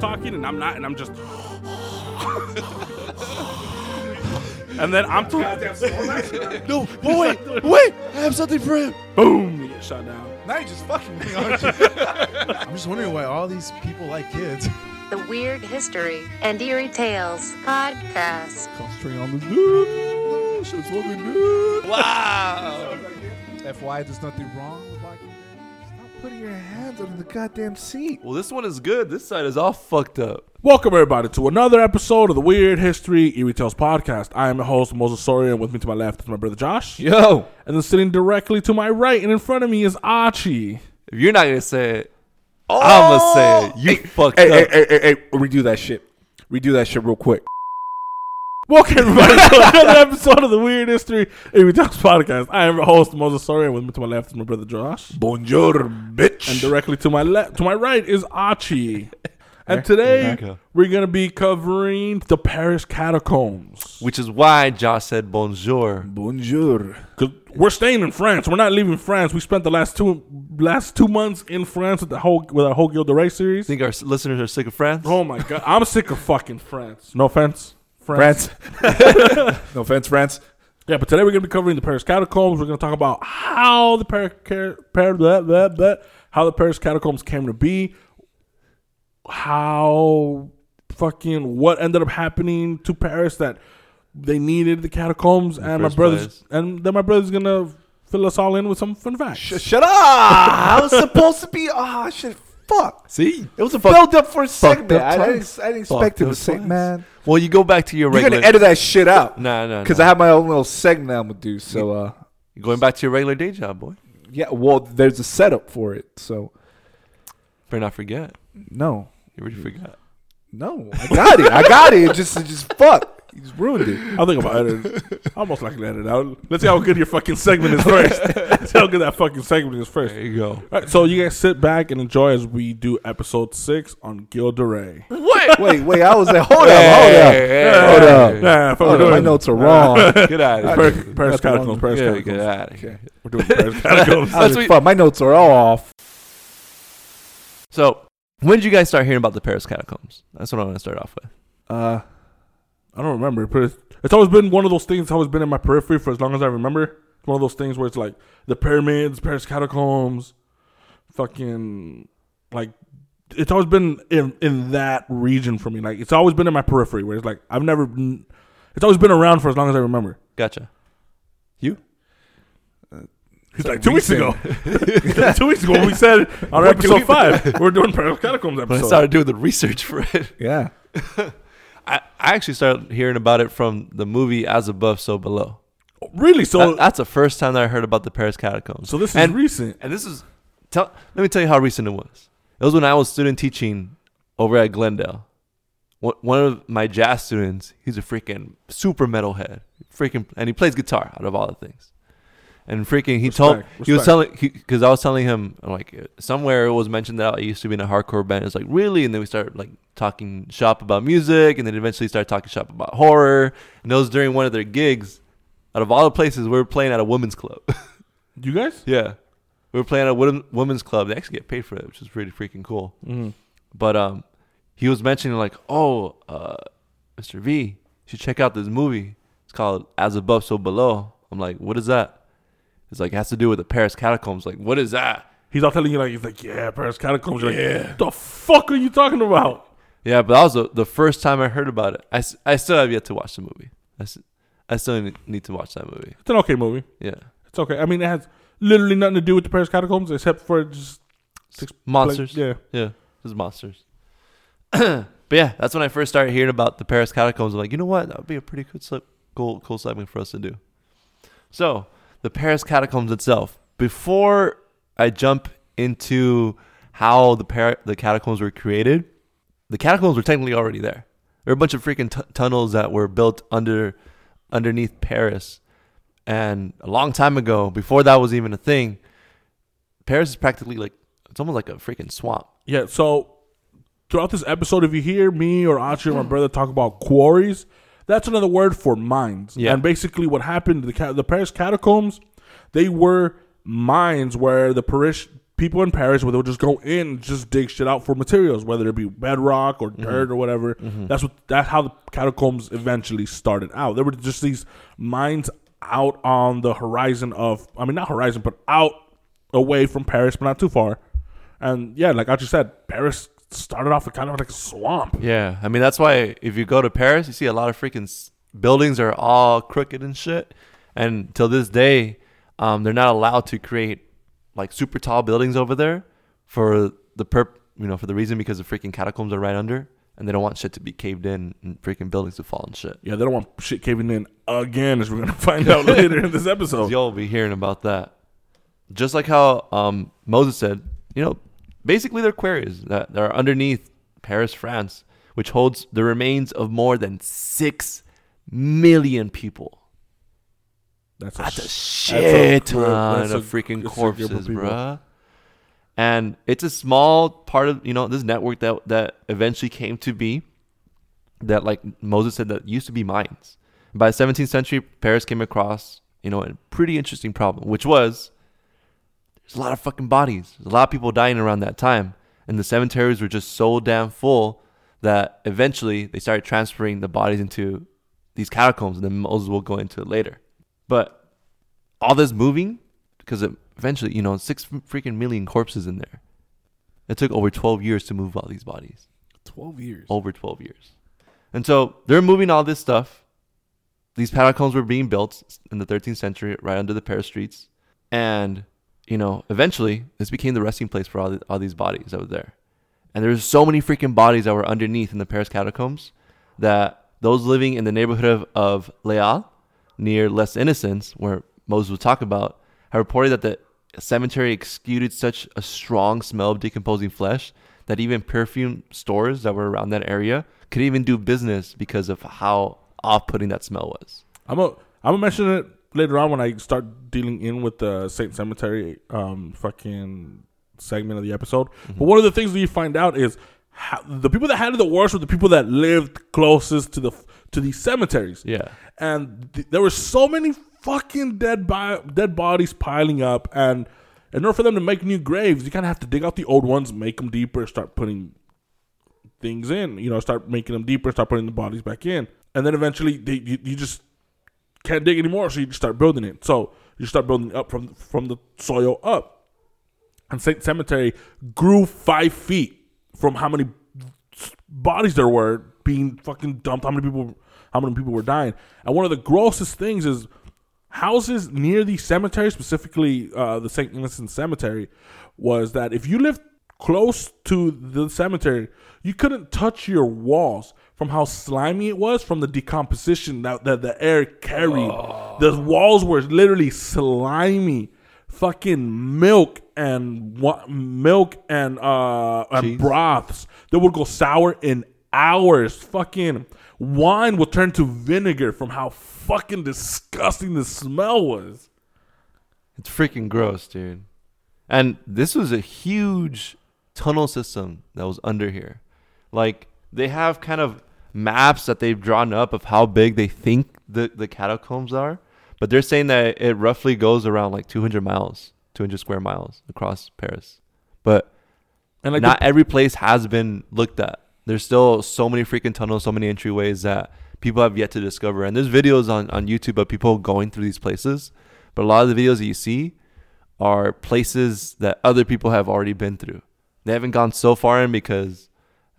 talking and I'm not, and I'm just. and then I'm talking. No, wait, wait, I have something for him. Boom! You get shot down. Now you're just fucking me, aren't you? I'm just wondering why all these people like kids. The Weird History and Eerie Tales Podcast. Concentrating on this dude. Shit's fucking good. Wow. FY, there's nothing wrong your hands under the goddamn seat. Well, this one is good. This side is all fucked up. Welcome everybody to another episode of the Weird History Eerie Tales podcast. I am your host Moses Soria, and with me to my left is my brother Josh, Yo, and then sitting directly to my right and in front of me is Archie. if you're not gonna say it, oh! I'm gonna say it. You fucked Hey, hey, up. hey, hey, hey, redo that shit. Redo that shit real quick. Welcome everybody to another episode of the Weird History Eerie Tales podcast. I am your host Moses Soria, and with me to my left is my brother Josh, Bonjour, bitch. and directly to my left to my right is Archie. And today There you go. we're gonna be covering the Paris catacombs. Which is why Josh said bonjour. Bonjour. Cause we're staying in France. We're not leaving France. We spent the last two last two months in France with the whole with our whole Gilles de Rais series. Think our listeners are sick of France? Oh my god, I'm sick of fucking France. No offense, France. no offense, France. Yeah, but today we're gonna be covering the Paris catacombs. We're gonna talk about how the Paris, Paris blah, blah, blah, how the Paris catacombs came to be, how fucking what ended up happening to Paris that they needed the catacombs, the and my brothers, place. and then my brother's gonna fill us all in with some fun facts. Sh- shut up. I was supposed to be. Ah, shit. Fuck. See? It was a Fuck- build up for a segment. I, I didn't, I didn't expect it to say, man. Well, you go back to your You're regular. gonna edit that shit out Nah, nah, because. I have my own little segment I'm gonna do. So, uh, You're going back to your regular day job, boy. yeah. Well, there's a setup for it. So, Better not forget. no, You already forgot. no, I got it. I got it. It just, it just fuck. You just ruined it. I'll think about it. I almost like to edit it out. Let's see how good your fucking segment is first. Let's see how good that fucking segment is first. There you go. All right, so you guys sit back and enjoy as we do episode six on Gilles de Rais. What? Wait, wait. I was like, hold Hey, up, hold up. hey, Hold up. hey. Yeah, fuck, we're Hold up. My doing notes are wrong. Get out of here. Paris That's the wrong- catacombs. Paris Yeah, catacombs. get out of here. We're doing Paris catacombs. I was That's like, what- fuck, my notes are all off. So, when did you guys start hearing about the Paris catacombs? That's what I want to start off with. Uh, I don't remember, but it's, it's always been one of those things. It's always been in my periphery for as long as I remember. It's one of those things where it's like the pyramids, Paris catacombs, fucking like. It's always been in in that region for me. Like it's always been in my periphery, where it's like I've never. Been, it's always been around for as long as I remember. Gotcha. You? Uh, He's like two weeks ago. two weeks ago, we said on episode we- five, we're doing Paris catacombs When I started doing the research for it, yeah. I, I actually started hearing about it from the movie As Above, So Below. really? So That- that's the first time that I heard about the Paris catacombs. so this is and, recent. and this is, tell, let me tell you how recent it was. It was when I was student teaching over at Glendale. One one of my jazz students, he's a freaking super metalhead, freaking, and he plays guitar out of all the things. And freaking, he told Respect, he was respect. telling because I was telling him like somewhere it was mentioned that I used to be in a hardcore band. It's like really, and then we started like talking shop about music, and then eventually started talking shop about horror. And it was during one of their gigs. Out of all the places, we were playing at a women's club. You guys? yeah, we were playing at a women- women's club. They actually get paid for it, which is pretty freaking cool. Mm-hmm. But um, he was mentioning like, oh, uh, Mr. V, you should check out this movie. It's called As Above, So Below. I'm like, what is that? It's like it has to do with the Paris catacombs. Like, what is that? He's all telling you like he's like, yeah, Paris catacombs. You're like, what the fuck are you talking about? Yeah, but that was the, the first time I heard about it. I, I still have yet to watch the movie. I, I still need- to watch that movie. It's an okay movie. Yeah, It's okay. I mean, it has literally nothing to do with the Paris catacombs except for just six monsters. yeah. Yeah, just monsters. but yeah, that's when I first started hearing about the Paris catacombs. I'm like, you know what? That would be a pretty cool, slip, cool, cool segment for us to do. So, the Paris catacombs itself. Before I jump into how the par- the catacombs were created, the catacombs were technically already there. There were a bunch of freaking t- tunnels that were built under underneath Paris, and a long time ago, before that was even a thing, Paris is practically like it's almost like a freaking swamp. Yeah. So throughout this episode, if you hear me or Archie or my brother talk about quarries, that's another word for mines. Yeah. And basically, what happened the the Paris catacombs, they were mines where the Paris people in Paris where they'll just go in and just dig shit out for materials, whether it be bedrock or mm-hmm. dirt or whatever. Mm-hmm. That's what that's how the catacombs eventually started out. There were just these mines out on the horizon of I mean not horizon, but out away from Paris, but not too far. And yeah, like I just said, Paris started off with kind of like a swamp. Yeah, I mean that's why if you go to Paris, you see a lot of freaking s- buildings are all crooked and shit. And till this day, um, they're not allowed to create like super tall buildings over there for the perp, you know, for the reason because the freaking catacombs are right under, and they don't want shit to be caved in and freaking buildings to fall and shit. Yeah, they don't want shit caving in again, as we're gonna find out later in this episode. Y'all will be hearing about that. Just like how um, Moses said, you know, basically they're quarries that, are underneath Paris, France, which holds the remains of more than six million people. That's That's a shit that's a- ton that's of a- freaking a of corpses, bruh. And it's a small part of you know this network that that eventually came to be. That like Moses said that used to be mines. By the 17th century, Paris came across you know a pretty interesting problem, which was there's a lot of fucking bodies. There's a lot of people dying around that time, and the cemeteries were just so damn full that eventually they started transferring the bodies into these catacombs, and then Moses will go into it later. But all this moving, because eventually, you know, six freaking million corpses in there. It took over 12 years to move all these bodies. Twelve years. Over 12 years. And so they're moving all this stuff. These catacombs were being built in the 13th century right under the Paris streets. And, you know, eventually this became the resting place for all, the, all these bodies that were there. And there's so many freaking bodies that were underneath in the Paris catacombs that those living in the neighborhood of, of Les Halles, near Les Innocents, where Moses will talk about, have reported that the cemetery exuded such a strong smell of decomposing flesh that even perfume stores that were around that area could even do business because of how off-putting that smell was. I'm a, I'm gonna mention it later on when I start dealing in with the Saint Cemetery um fucking segment of the episode. But one of the things that you find out is how, the people that had it the worst were the people that lived closest to the to these cemeteries. Yeah. and th- there were so many fucking dead bi- dead bodies piling up and in order for them to make new graves you kind of have to dig out the old ones make them deeper start putting things in you know start making them deeper start putting the bodies back in and then eventually they, you, you just can't dig anymore so you just start building it so you start building up from from the soil up and Saint Cemetery grew five feet from how many bodies there were being fucking dumped, how many people how many people were dying. And one of the grossest things is houses near the cemetery, specifically uh, the St. Innocent Cemetery, was that if you lived close to the cemetery, you couldn't touch your walls from how slimy it was from the decomposition that, that the air carried. The walls were literally slimy. Fucking milk and wa- milk and uh and Cheese. broths that would go sour in hours. Fucking wine would turn to vinegar from how fucking disgusting the smell was. It's freaking gross, dude. And this was a huge tunnel system that was under here. Like they have kind of maps that they've drawn up of how big they think the, the catacombs are, but they're saying that it roughly goes around like 200 miles, 200 square miles across Paris. But And like not the- every place has been looked at. There's still so many freaking tunnels, so many entryways that people have yet to discover. And there's videos on, on YouTube of people going through these places. But a lot of the videos that you see are places that other people have already been through. They haven't gone so far in because,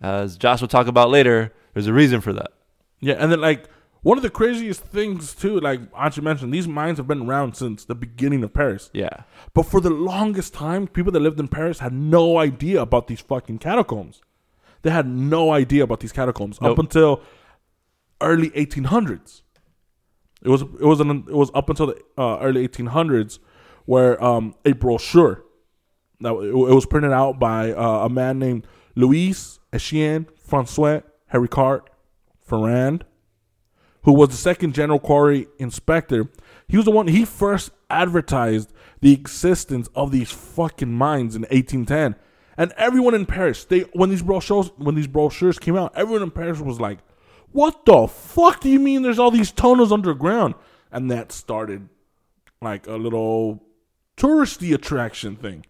as Josh will talk about later, there's a reason for that. Yeah, and then like one of the craziest things too, like Archie mentioned, these mines have been around since the beginning of Paris. Yeah. But for the longest time, people that lived in Paris had no idea about these fucking catacombs. They had no idea about these catacombs Nope. up until early 1800s. It was it was an, it was up until the uh, early 1800s where um, a brochure that it, was printed out by uh, a man named Louis Etienne Francois Cart, Ferrand, who was the second general quarry inspector. He was the one he first advertised the existence of these fucking mines in 1810. And everyone in Paris, they when these brochures when these brochures came out, everyone in Paris was like, "What the fuck do you mean? There's all these tunnels underground?" And that started like a little touristy attraction thing.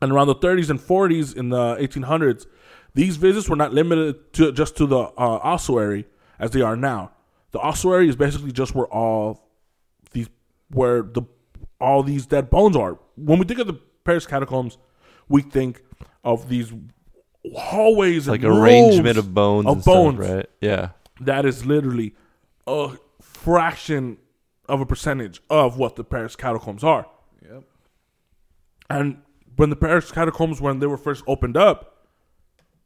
And around the 30s and 40s in the 1800s, these visits were not limited to just to the uh, ossuary as they are now. The ossuary is basically just where all these where the all these dead bones are. When we think of the Paris catacombs, we think of these hallways like and arrangement of bones, of and stuff, bones. right? Yeah, That is literally a fraction of a percentage of what the Paris catacombs are. Yep. And when the Paris catacombs, when they were first opened up,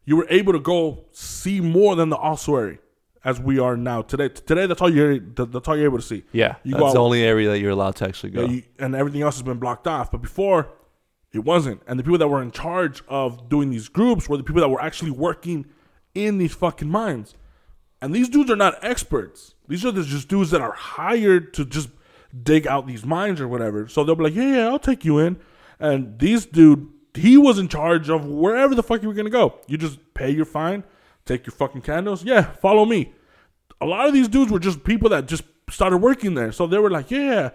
you were able to go see more than the ossuary as we are now today. Today, that's all you're that's all you're able to see. yeah. You That's go the only area that you're allowed to actually go. You, and everything else has been blocked off. But before, it wasn't. And the people that were in charge of doing these groups were the people that were actually working in these fucking mines. And these dudes are not experts. These are just dudes that are hired to just dig out these mines or whatever. So they'll be like, yeah, yeah, I'll take you in. And these dude, he was in charge of wherever the fuck you were gonna go. You just pay your fine, take your fucking candles. Yeah, follow me a lot of these dudes were just people that just started working there. So they were like, yeah,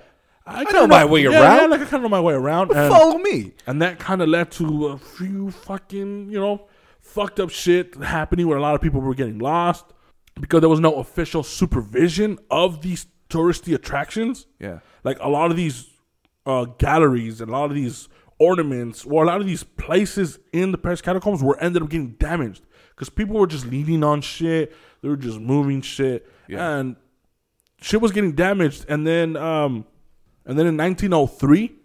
I, kinda know my way yeah, around. Yeah, like I kind of know my way around. And, Follow me. and that kind of led to a few fucking, you know, fucked up shit happening where a lot of people were getting lost because there was no official supervision of these touristy attractions. Yeah. Like a lot of these uh, galleries and a lot of these ornaments or a lot of these places in the Paris catacombs were ended up getting damaged because people were just leaning on shit. They were just moving shit, Yeah. and shit was getting damaged. And then, um, and then in 1903,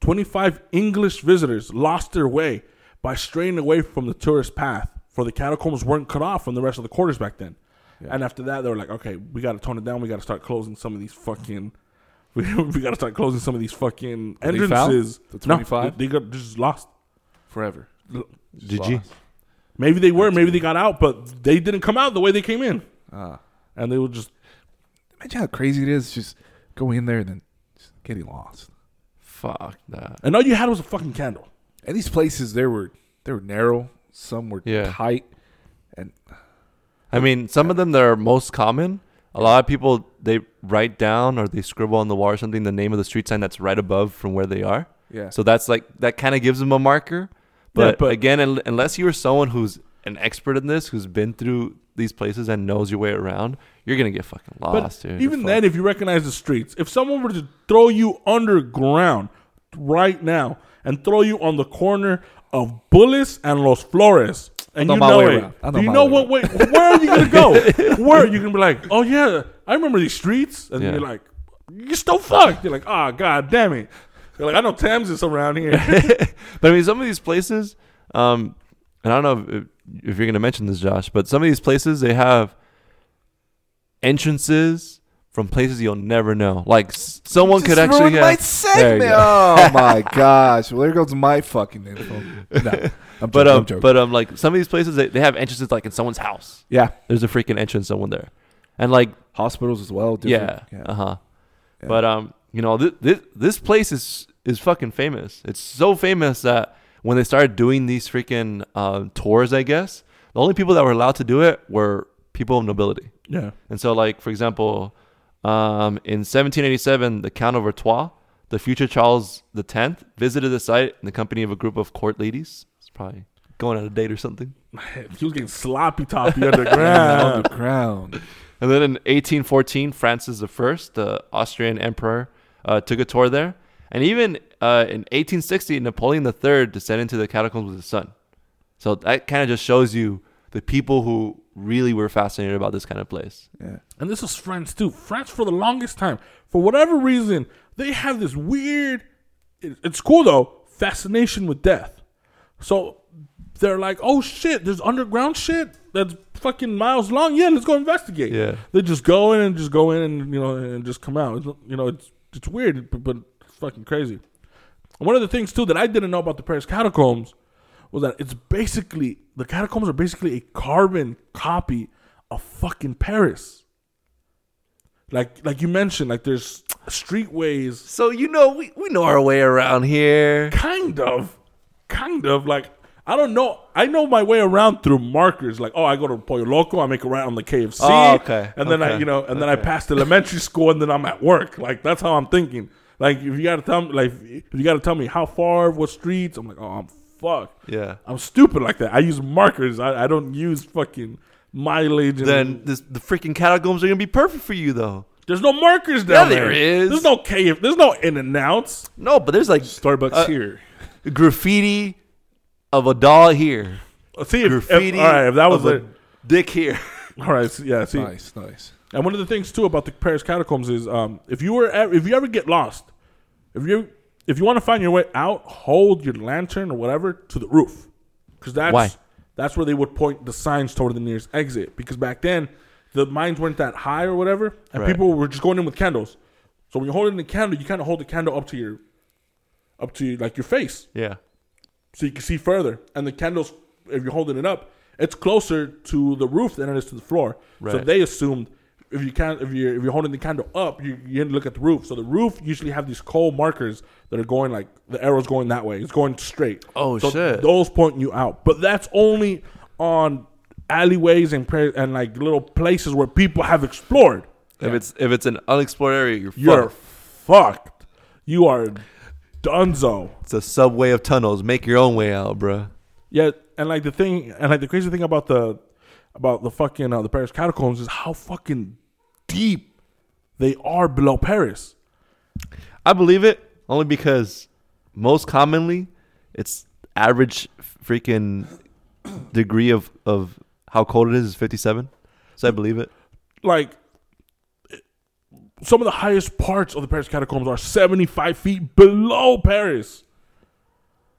25 English visitors lost their way by straying away from the tourist path. For the catacombs weren't cut off from the rest of the quarters back then. And after that, they were like, okay, we got to tone it down. We got to start closing some of these fucking. We, we got to start closing some of these fucking Were they found? entrances. The No, 25? they, they got just lost. Forever. Did you? Maybe they were, maybe they got out, but they didn't come out the way they came in, Ah. and they were just Imagine how crazy it is just going in there and then just getting lost. Fuck that. and all you had was a fucking candle. And these places, they were they were narrow. Some were Yeah. tight. And I mean, some of them that are most common. A lot of people they write down or they scribble on the wall or something the name of the street sign that's right above from where they are. yeah. So that's like that kind of gives them a marker. But, but- again, un- unless you are someone who's an expert in this, who's been through these places and knows your way around, you're gonna get fucking lost. But dude. even then, if you recognize the streets, if someone were to throw you underground right now and throw you on the corner of Bullis and Los Flores, and you know it. Do you know what way? Where are you gonna go? where are you gonna be like? Oh yeah, I remember these streets, and Yeah. you're like, you're still fucked. You're like, oh god damn it. You're like, I know Thames is around here. But I mean, some of these places, um, and I don't know if, if you're going to mention this, Josh, but some of these places they have entrances from places you'll never know. Like s- someone could Just actually ruined have, my There you segment. Oh my gosh! Well, there goes my fucking info. No, I'm but joking, um, I'm joking. but um, like some of these places they, they have entrances like in someone's house. yeah, There's a freaking entrance someone there, and like hospitals as well. yeah, different- uh huh. Yeah. But um, you know, this, this this place is is fucking famous. It's so famous that when they started doing these freaking um, tours, I guess the only people that were allowed to do it were people of nobility. yeah, And so, like for example, um, in 1787, the Count of Artois, the future Charles X, visited the site in the company of a group of court ladies. It's probably going on a date or something. he was getting sloppy toppy on underground. the ground. And then in 1814, Francis I, the Austrian emperor, uh, took a tour there. And even uh, in 1860, Napoleon III descended into the catacombs with his son. So that kind of just shows you the people who really were fascinated about this kind of place. Yeah, And this is France too. France for the longest time, for whatever reason, they have this weird it's cool though, fascination with death. So they're like, "Oh shit, there's underground shit that's fucking miles long. Yeah, let's go investigate." Yeah. They just go in and just go in and you know and just come out. It's, you know, it's it's weird, but, but it's fucking crazy. One of the things too that I didn't know about the Paris catacombs was that it's basically the catacombs are basically a carbon copy of fucking Paris. Like like you mentioned, like there's streetways, So, you know, we, we know our way around here. kind of, kind of like I don't know. I know my way around through markers. Like, oh, I go to Pollo Loco, I make a right on the KFC, Oh, okay, and then I, you know, and then I pass the elementary school, and then I'm at work. Like that's how I'm thinking. Like if you gotta tell me, like if you gotta tell me how far, what streets, I'm like, oh, I'm fuck. Yeah. I'm stupid like that. I use markers. I, I don't use fucking mileage. And Then this, the freaking catacombs are gonna be perfect for you, though. there's no markers down Yeah, there. there is. There's no KF. There's no in and outs. No, but there's like Starbucks Uh, here. graffiti of a doll here, See if, if graffiti. all right. If that was of a it. dick here. All right. so- yeah. See. Nice, nice. And one of the things too about the Paris catacombs is, um, if you were ever, if you ever get lost, if you if you want to find your way out, hold your lantern or whatever to the roof, because that's Why? that's where they would point the signs toward the nearest exit. Because back then the mines weren't that high or whatever, and Right. people were just going in with candles. So when you're holding the candle, you kind of hold the candle up to your up to like your face, Yeah. so you can see further. And the candles, if you're holding it up, it's closer to the roof than it is to the floor. So they assumed if you can, if you're if you're holding the candle up, you you need to look at the roof. So the roof usually have these coal markers that are going like the arrow's going that way. It's going straight. Oh, so shit. Those point you out, but that's only on alleyways and pra- and like little places where people have explored. If it's if it's an unexplored area, you're, You're fucked. fucked. You are dunzo. It's a subway of tunnels. Make your own way out, bruh. Yeah, and like the thing, and like the crazy thing about the about the fucking uh, the Paris catacombs is how fucking deep they are below Paris. I believe it only because most commonly it's average freaking degree of of how cold it is is 57. So I believe it. Like some of the highest parts of the Paris catacombs are seventy five feet below Paris.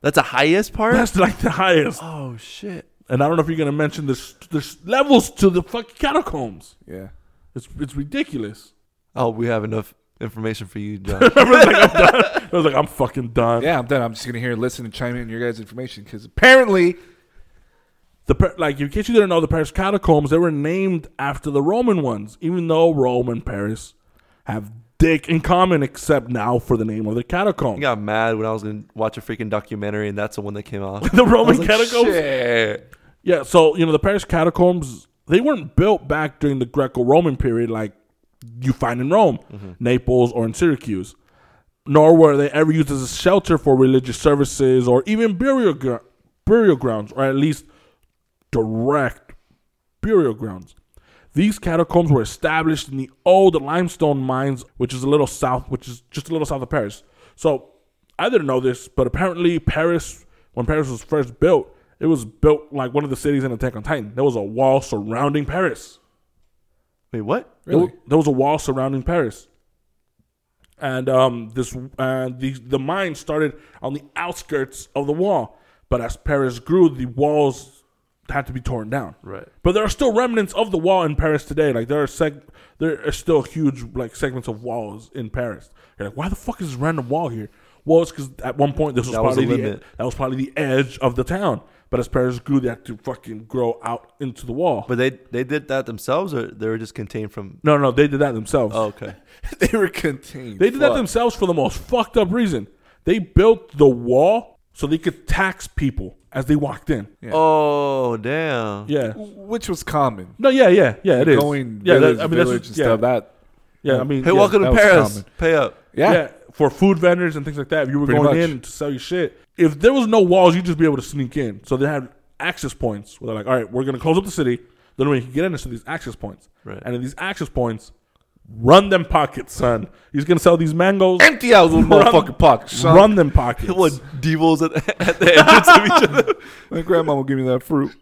That's the highest part. That's like the highest. oh shit. And I don't know if you're gonna mention this. There's levels to the fucking catacombs. Yeah. It's it's ridiculous. Oh, we have enough information for you, John. I was like, I'm fucking done. Yeah, I'm done. I'm just gonna hear, listen, and chime in your guys' information because apparently, The Par- like in case you didn't know, the Paris catacombs they were named after the Roman ones, even though Rome and Paris have dick in common, except now for the name of the catacomb. I got mad when I was gonna watch a freaking documentary, and that's the one that came out. the Roman I was like, catacombs. Shit. Yeah, so you know the Paris catacombs they weren't built back during the Greco-Roman period like you find in Rome, mm-hmm. Naples, or in Syracuse. Nor were they ever used as a shelter for religious services or even burial gr- burial grounds, or at least direct burial grounds. These catacombs were established in the old limestone mines, which is a little south, which is just a little south of Paris. So I didn't know this, but apparently Paris, when Paris was first built, it was built like one of the cities in Attack on Titan. There was a wall surrounding Paris. Wait, what? There was, there was a wall surrounding Paris, and um, this uh, the the mine started on the outskirts of the wall. But as Paris grew, the walls had to be torn down. Right. But there are still remnants of the wall in Paris today. Like there are seg- there are still huge like segments of walls in Paris. You're like, why the fuck is this random wall here? Well, it's because at one point this was That probably the the, limit. that was probably the edge of the town. But as Paris grew, they had to fucking grow out into the wall. But they they did that themselves, or they were just contained from? no, no, they did that themselves. Oh, okay. they were contained. They did that themselves for the most fucked up reason. They built the wall so they could tax people as they walked in. Yeah. Oh damn. Yeah. which was common. No, yeah, yeah, yeah. It is. Going yeah, village, that, I mean village that's and yeah, stuff. That yeah. I mean, Hey, yeah, welcome to Paris. Pay up. yeah. yeah. for food vendors and things like that. If you were Pretty going much. in to sell your shit, if there was no walls, you'd just be able to sneak in. So they had access points where they're like, all right, we're gonna close up the city. Then we can get into these access points. Right. And in these access points, run them pockets, son. He's gonna sell these mangoes. Empty out those motherfucking pockets. son. Run them pockets. What devils at, at the entrance of each other? My grandma will give me that fruit.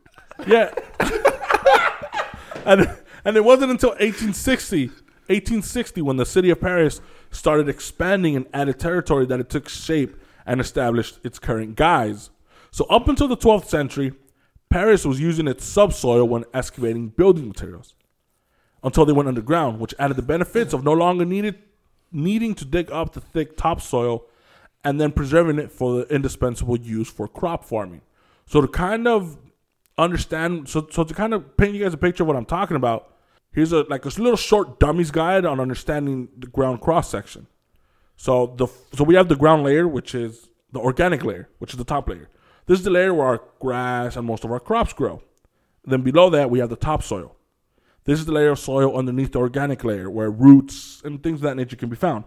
Yeah. and and it wasn't until 1860, 1860 when the city of Paris started expanding and added territory that it took shape and established its current guise. So up until the 12th century, Paris was using its subsoil when excavating building materials until they went underground, which added the benefits of no longer needed needing to dig up the thick topsoil and then preserving it for the indispensable use for crop farming. So to kind of understand, so so to kind of paint you guys a picture of what I'm talking about, here's a like a little short dummies guide on understanding the ground cross section. So the so we have the ground layer, which is the organic layer, which is the top layer. This is the layer where our grass and most of our crops grow. Then below that we have the topsoil. This is the layer of soil underneath the organic layer, where roots and things of that nature can be found.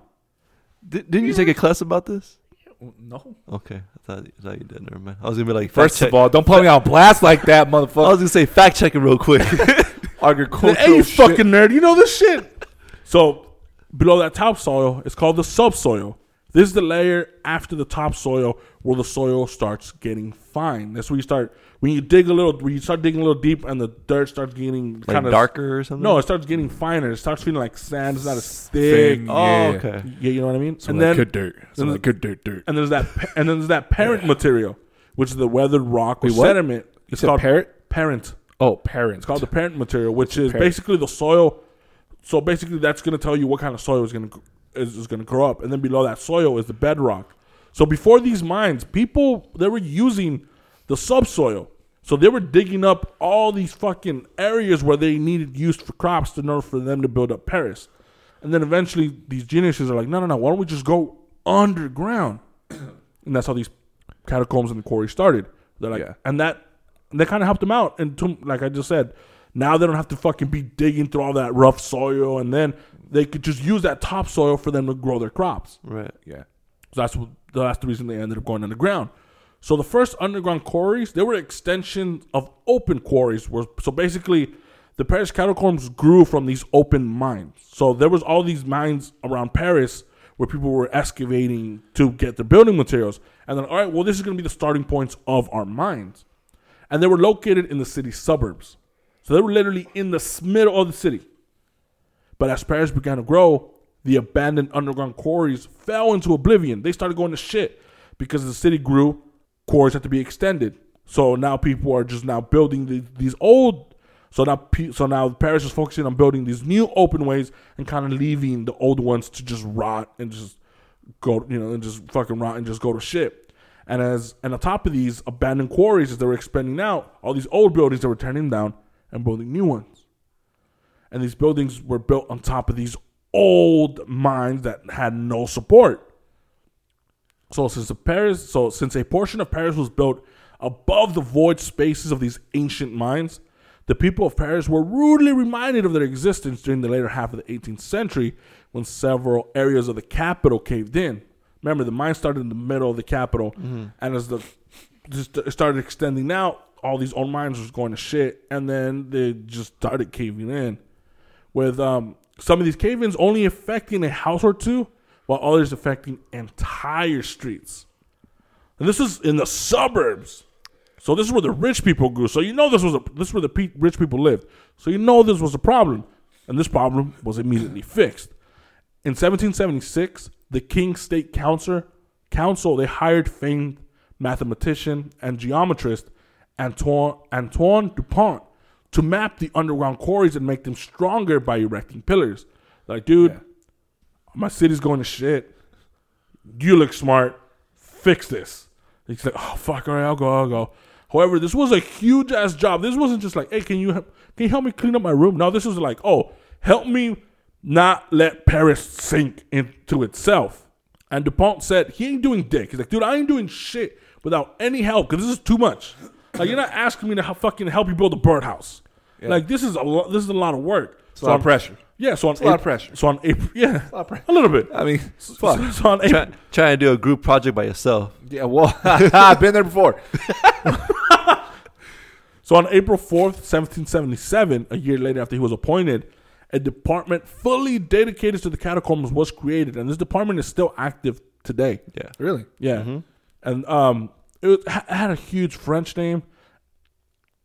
Di- Didn't you take a class about this? No. Okay, I thought, I thought you did. Never mind. I was gonna be like, First fact of all, don't put me on blast like that, motherfucker. I was gonna say fact checking real quick. Agricultural Hey, you shit. fucking nerd, you know this shit. So below that topsoil, it's called the subsoil. This is the layer after the topsoil where the soil starts getting fine. That's where you start when you dig a little. When you start digging a little deep and the dirt starts getting like kind of darker or something. No, it starts getting finer. It starts feeling like sand. It's not as thick. Oh, Yeah. okay. Yeah, you know what I mean. Some and like then good dirt. Some like good dirt. Dirt. and there's that and then there's that parent material, which is the weathered rock or Wait, sediment. It's called parent. parent. Oh, parent. It's called the parent material, which is parent? basically the soil. So basically, that's going to tell you what kind of soil is going to is, is going to grow up, and then below that soil is the bedrock. So before these mines, people they were using the subsoil. So they were digging up all these fucking areas where they needed used for crops in order for them to build up Paris. And then eventually, these geniuses are like, no, no, no. Why don't we just go underground? and that's how these catacombs and the quarry started. They're like, Yeah. and that and they kind of helped them out. And to, like I just said, now they don't have to fucking be digging through all that rough soil, and then they could just use that topsoil for them to grow their crops. Right. Yeah. So that's what that's the reason they ended up going underground. So the first underground quarries, they were extensions of open quarries. Were so basically, the Paris catacombs grew from these open mines. So there was all these mines around Paris where people were excavating to get their building materials. And then, all right, well, this is going to be the starting points of our mines. And they were located in the city suburbs. So they were literally in the middle of the city. But as Paris began to grow, the abandoned underground quarries fell into oblivion. They started going to shit because the city grew. Quarries had to be extended. So now people are just now building the, these old. So now, so now Paris is focusing on building these new open ways and kind of leaving the old ones to just rot and just go, you know, and just fucking rot and just go to shit. And as and on top of these abandoned quarries, as they were expanding out, all these old buildings that were tearing down and building new ones and these buildings were built on top of these old mines that had no support. So since the Paris, so since a portion of Paris was built above the void spaces of these ancient mines, the people of Paris were rudely reminded of their existence during the later half of the 18th century when several areas of the capital caved in. Remember, the mine started in the middle of the capital, mm-hmm. and as the just started extending out, all these old mines was going to shit, and then they just started caving in with um, some of these cave-ins only affecting a house or two, while others affecting entire streets. And this is in the suburbs. So this is where the rich people grew. So you know this was a, this is where the pe- rich people lived. So you know this was a problem, and this problem was immediately fixed. In 1776, the King State Council Council they hired famed mathematician and geometrist Antoine Antoine Dupont to map the underground quarries and make them stronger by erecting pillars. Like, dude, Yeah. my city's going to shit. You look smart. Fix this. He's like, oh fuck, all right, I'll go, I'll go. However, this was a huge ass job. This wasn't just like, hey, can you help, can you help me clean up my room? No, this was like, oh, help me not let Paris sink into itself. And Dupont said he ain't doing dick. He's like, dude, I ain't doing shit without any help because this is too much. Like, you're not asking me to help, fucking help you build a birdhouse. Yeah. Like, this is a lot. This is a lot of work. It's a lot of pressure. Yeah, so on a lot of pressure. So on April, yeah, lot of pressure. a little bit. I mean, So, fuck. so on April, Try, trying to do a group project by yourself. Yeah, well, I've been there before. So on April 4th, 1777, a year later after he was appointed, a department fully dedicated to the catacombs was created, and this department is still active today. Yeah. Really? Yeah, and um, it, was, ha- had a huge French name.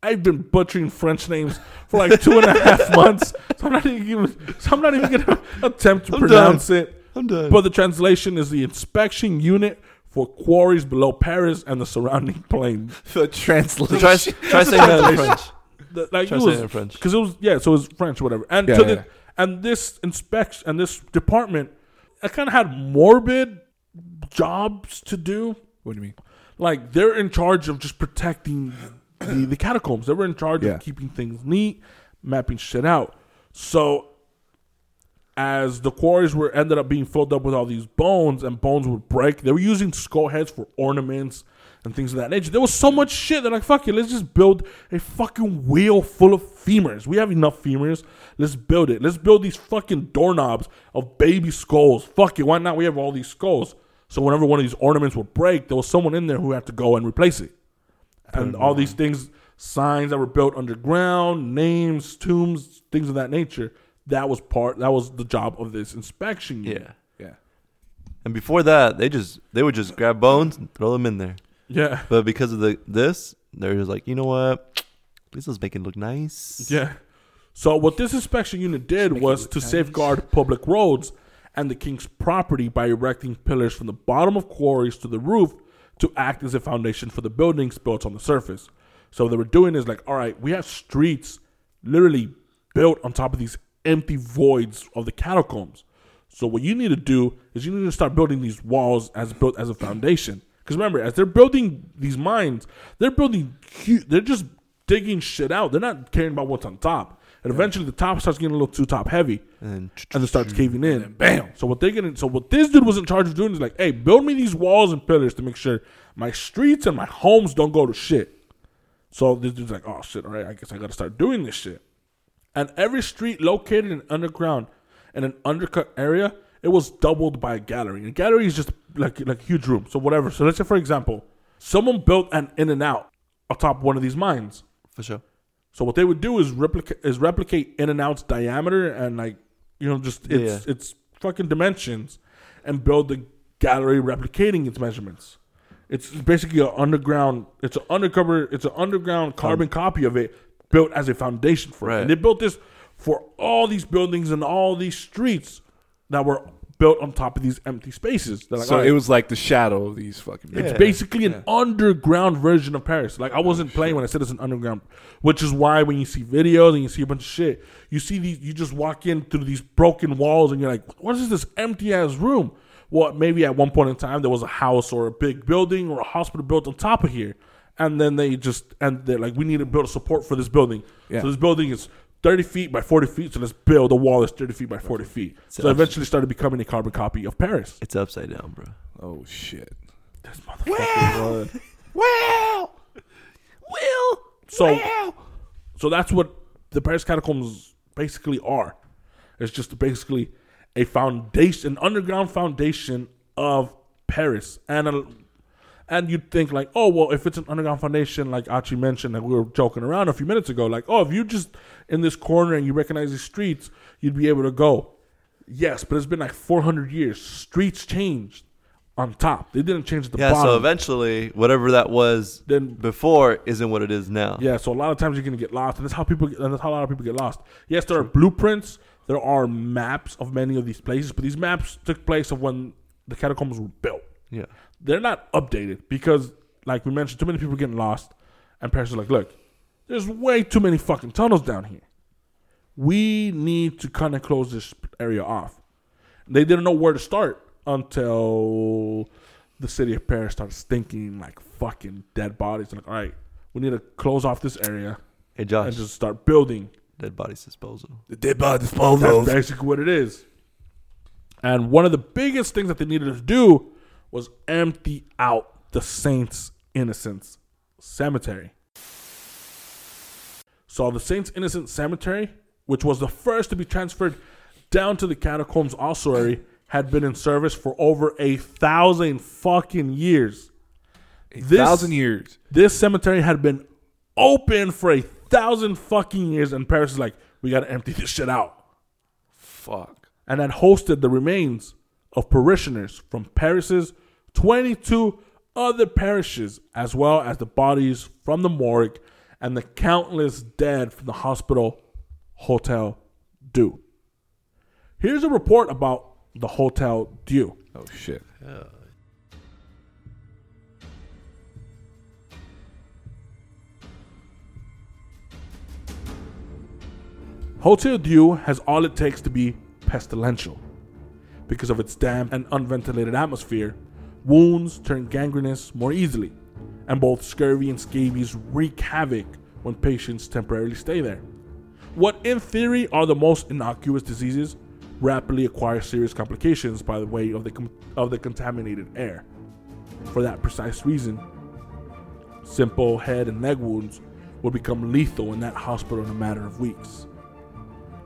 I've been butchering French names for like two and a half months, so I'm not even. So I'm not even gonna attempt to I'm pronounce it. I'm done. But the translation is the inspection unit for quarries below Paris and the surrounding plain. The translation. try try saying that in French. The- like Try it saying was it in French. because it was yeah, so it was French, whatever. And Yeah, to yeah. the and this inspection and this department, it kind of had morbid jobs to do. What do you mean? Like they're in charge of just protecting the, the catacombs. They were in charge Yeah. of keeping things neat, mapping shit out. So as the quarries were ended up being filled up with all these bones and bones would break, they were using skull heads for ornaments and things of that nature. There was so much shit. They're like, fuck it, let's just build a fucking wheel full of femurs. We have enough femurs. Let's build it. Let's build these fucking doorknobs of baby skulls. Fuck it, why not? We have all these skulls. So whenever one of these ornaments would break, there was someone in there who had to go and replace it. And all these things, signs that were built underground, names, tombs, things of that nature. That was part. That was the job of this inspection. unit. Yeah. Yeah. And before that, they just they would just grab bones and throw them in there. yeah, But because of the this, they're just like, you know what? This is making it look nice. yeah. So what this inspection unit did Make it was look to nice. safeguard public roads and the king's property by erecting pillars from the bottom of quarries to the roof to act as a foundation for the buildings built on the surface. So what they were doing is like, all right, we have streets literally built on top of these empty voids of the catacombs. So what you need to do is you need to start building these walls as built as a foundation. Because remember, as they're building these mines, they're building. They're just digging shit out. They're not caring about what's on top. And eventually, the top starts getting a little too top heavy, And and it starts caving in. And bam! So what they're getting. So what this dude was in charge of doing is like, hey, build me these walls and pillars to make sure my streets and my homes don't go to shit. So this dude's like, oh shit, all right, I guess I got to start doing this shit. And every street located in underground in an undercut area, it was doubled by a gallery. And a gallery is just like like a huge room. So whatever. So let's say for example, someone built an in and out atop one of these mines. for sure. So what they would do is replicate is replicate in and out's diameter and like you know just its Yeah. its fucking dimensions and build the gallery replicating its measurements. It's basically an underground. It's an undercover. It's an underground carbon copy of it built as a foundation for it. And they built this for all these buildings and all these streets that were built on top of these empty spaces. They're like, so all right, it was like the shadow of these fucking. it's Yeah. basically an underground version of Paris. Like I wasn't playing when I said it's an underground, which is why when you see videos and you see a bunch of shit, you see these. You just walk in through these broken walls and you're like, "What is this empty ass room?" Well, maybe at one point in time there was a house or a big building or a hospital built on top of here, and then they just and they're like, "We need to build a support for this building." Yeah. So this building is. 30 feet by 40 feet, so let's build a wall that's 30 feet by 40 feet. So, So- eventually started becoming a carbon copy of Paris. It's upside down, bro. Oh shit. This motherfucker was- Well, Will. So, so that's what the Paris catacombs basically are. It's just basically a foundation, an underground foundation of Paris, and a, and you'd think like, oh well, if it's an underground foundation, like Archie mentioned, that we were joking around a few minutes ago, like, oh, if you just in this corner and you recognize the streets, you'd be able to go. Yes, but it's been like 400 years. Streets changed on top. They didn't change at the Yeah. bottom. So eventually, whatever that was Then- before isn't what it is now. Yeah, so a lot of times you're gonna get lost, and that's how people. And that's how a lot of people get lost. Yes, there are blueprints. There are maps of many of these places, but these maps took place of when the catacombs were built. Yeah. They're not updated because, like we mentioned, too many people getting lost, and parents are like, "Look, there's way too many fucking tunnels down here. We need to kind of close this area off." They didn't know where to start until the city of Paris started stinking like fucking dead bodies. They're like, all right, we need to close off this area Hey, Josh. and just start building. dead bodies disposal. The dead body disposal. That's basically what it is. And one of the biggest things that they needed to do was empty out the Saints Innocents Cemetery. So the Saints Innocent Cemetery, which was the first to be transferred down to the catacombs ossuary, had been in service for over a thousand fucking years. A This- thousand years. This cemetery had been open for a thousand fucking years, and Paris is like, we gotta empty this shit out. Fuck. And had hosted the remains of parishioners from Paris's 22 other parishes, as well as the bodies from the morgue and the countless dead from the hospital Hotel Dieu. Here's a report about the Hotel Dieu. Oh shit. Hotel Dieu has all it takes to be pestilential. Because of its damp and unventilated atmosphere, wounds turn gangrenous more easily, and both scurvy and scabies wreak havoc when patients temporarily stay there. What in theory are the most innocuous diseases rapidly acquire serious complications by the way of the com- of the contaminated air. For that precise reason, simple head and leg wounds would become lethal in that hospital in a matter of weeks.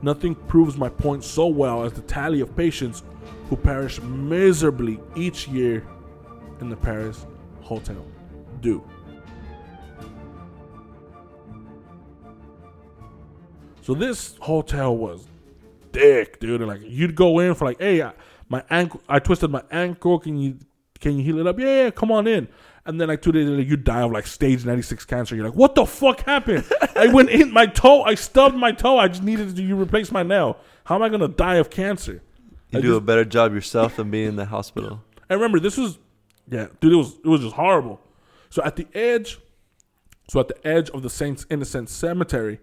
Nothing proves my point so well as the tally of patients who perish miserably each year in the Paris Hotel do? So this hotel was dick, dude. And like you'd go in for like, hey, I, my ankle, I twisted my ankle. Can you can you heal it up? Yeah, yeah, come on in. And then like two days later, you die of like stage ninety six cancer. You're like, what the fuck happened? I went in my toe. I stubbed my toe. I just needed to you replace my nail. How am I gonna die of cancer? You I do a better job yourself than being in the hospital. And remember, this was, yeah, dude, it was it was just horrible. So at the edge, so at the edge of the Saints Innocent Cemetery,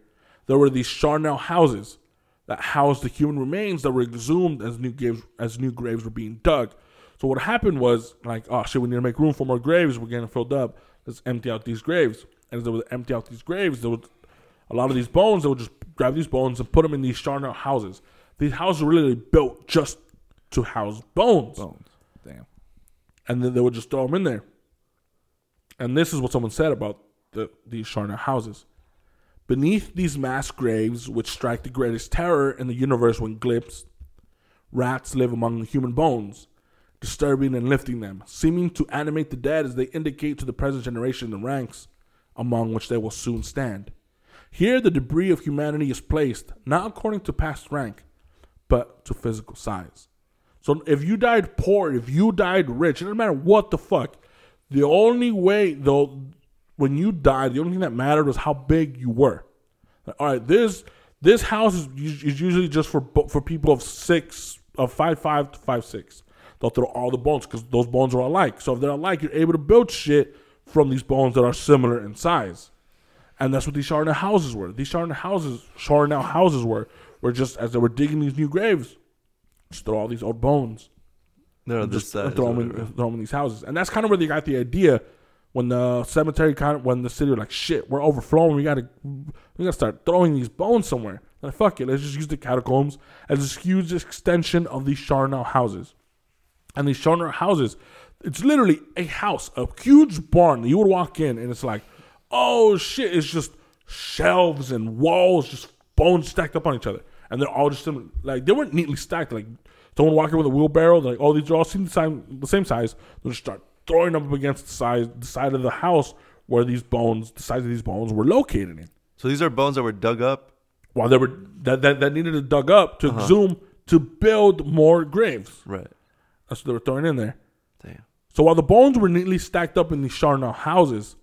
there were these charnel houses that housed the human remains that were exhumed as new graves as new graves were being dug. So what happened was like, oh shit, we need to make room for more graves. We're getting filled up. Let's empty out these graves. And as they would empty out these graves, there was a lot of these bones. They would just grab these bones and put them in these charnel houses. These houses were literally built just to house bones Bones. Damn. And then they would just throw them in there. And this is what someone said about the, these charnel houses. Beneath these mass graves, which strike the greatest terror in the universe when glimpsed, rats live among the human bones, disturbing and lifting them, seeming to animate the dead as they indicate to the present generation the ranks among which they will soon stand. Here, the debris of humanity is placed, not according to past rank, but to physical size. So if you died poor, if you died rich, it doesn't matter what the fuck. The only way, though, when you died, the only thing that mattered was how big you were. All right, this this house is, is usually just for for people of six, of five five to five six. They'll throw all the bones because those bones are alike. So if they're alike, you're able to build shit from these bones that are similar in size. And that's what these Charnel houses were. These Charnel houses, Charnel houses were, were just as they were digging these new graves, just throw all these old bones No, and just is throw them, in, throw 'em in these houses. And that's kind of where they got the idea when the cemetery kind of when the city were like, shit, we're overflowing. We gotta we gotta start throwing these bones somewhere. Like fuck it, let's just use the catacombs as this huge extension of these Charnel houses. And these Charnel houses, it's literally a house, a huge barn. You would walk in and it's like, oh shit, it's just shelves and walls, just bones stacked up on each other. And they're all just similar. Like they weren't neatly stacked. Like someone walking with a wheelbarrow, they're like, oh, these are all seem the same, the same size. They'll just start throwing them up against the side, the side of the house where these bones, the size of these bones, were located in. So these are bones that were dug up. While they were that that, that needed to dug up to uh-huh. exhume to build more graves. Right. That's what they were throwing in there. Damn. So while the bones were neatly stacked up in these Charnel houses,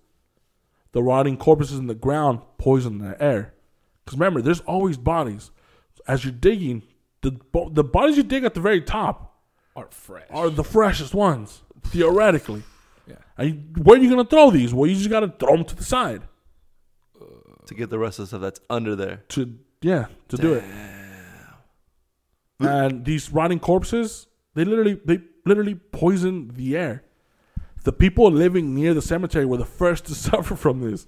the rotting corpses in the ground poisoned the air. Because remember, there's always bodies. As you're digging, the bo- the bodies you dig at the very top Are fresh. are the freshest ones, theoretically. Yeah. And you- where are you gonna throw these? Well, you just gotta throw them to the side To get the rest of the stuff that's under there. to yeah to do it. And these rotting corpses, they literally they literally poison the air. The people living near the cemetery were the first to suffer from this.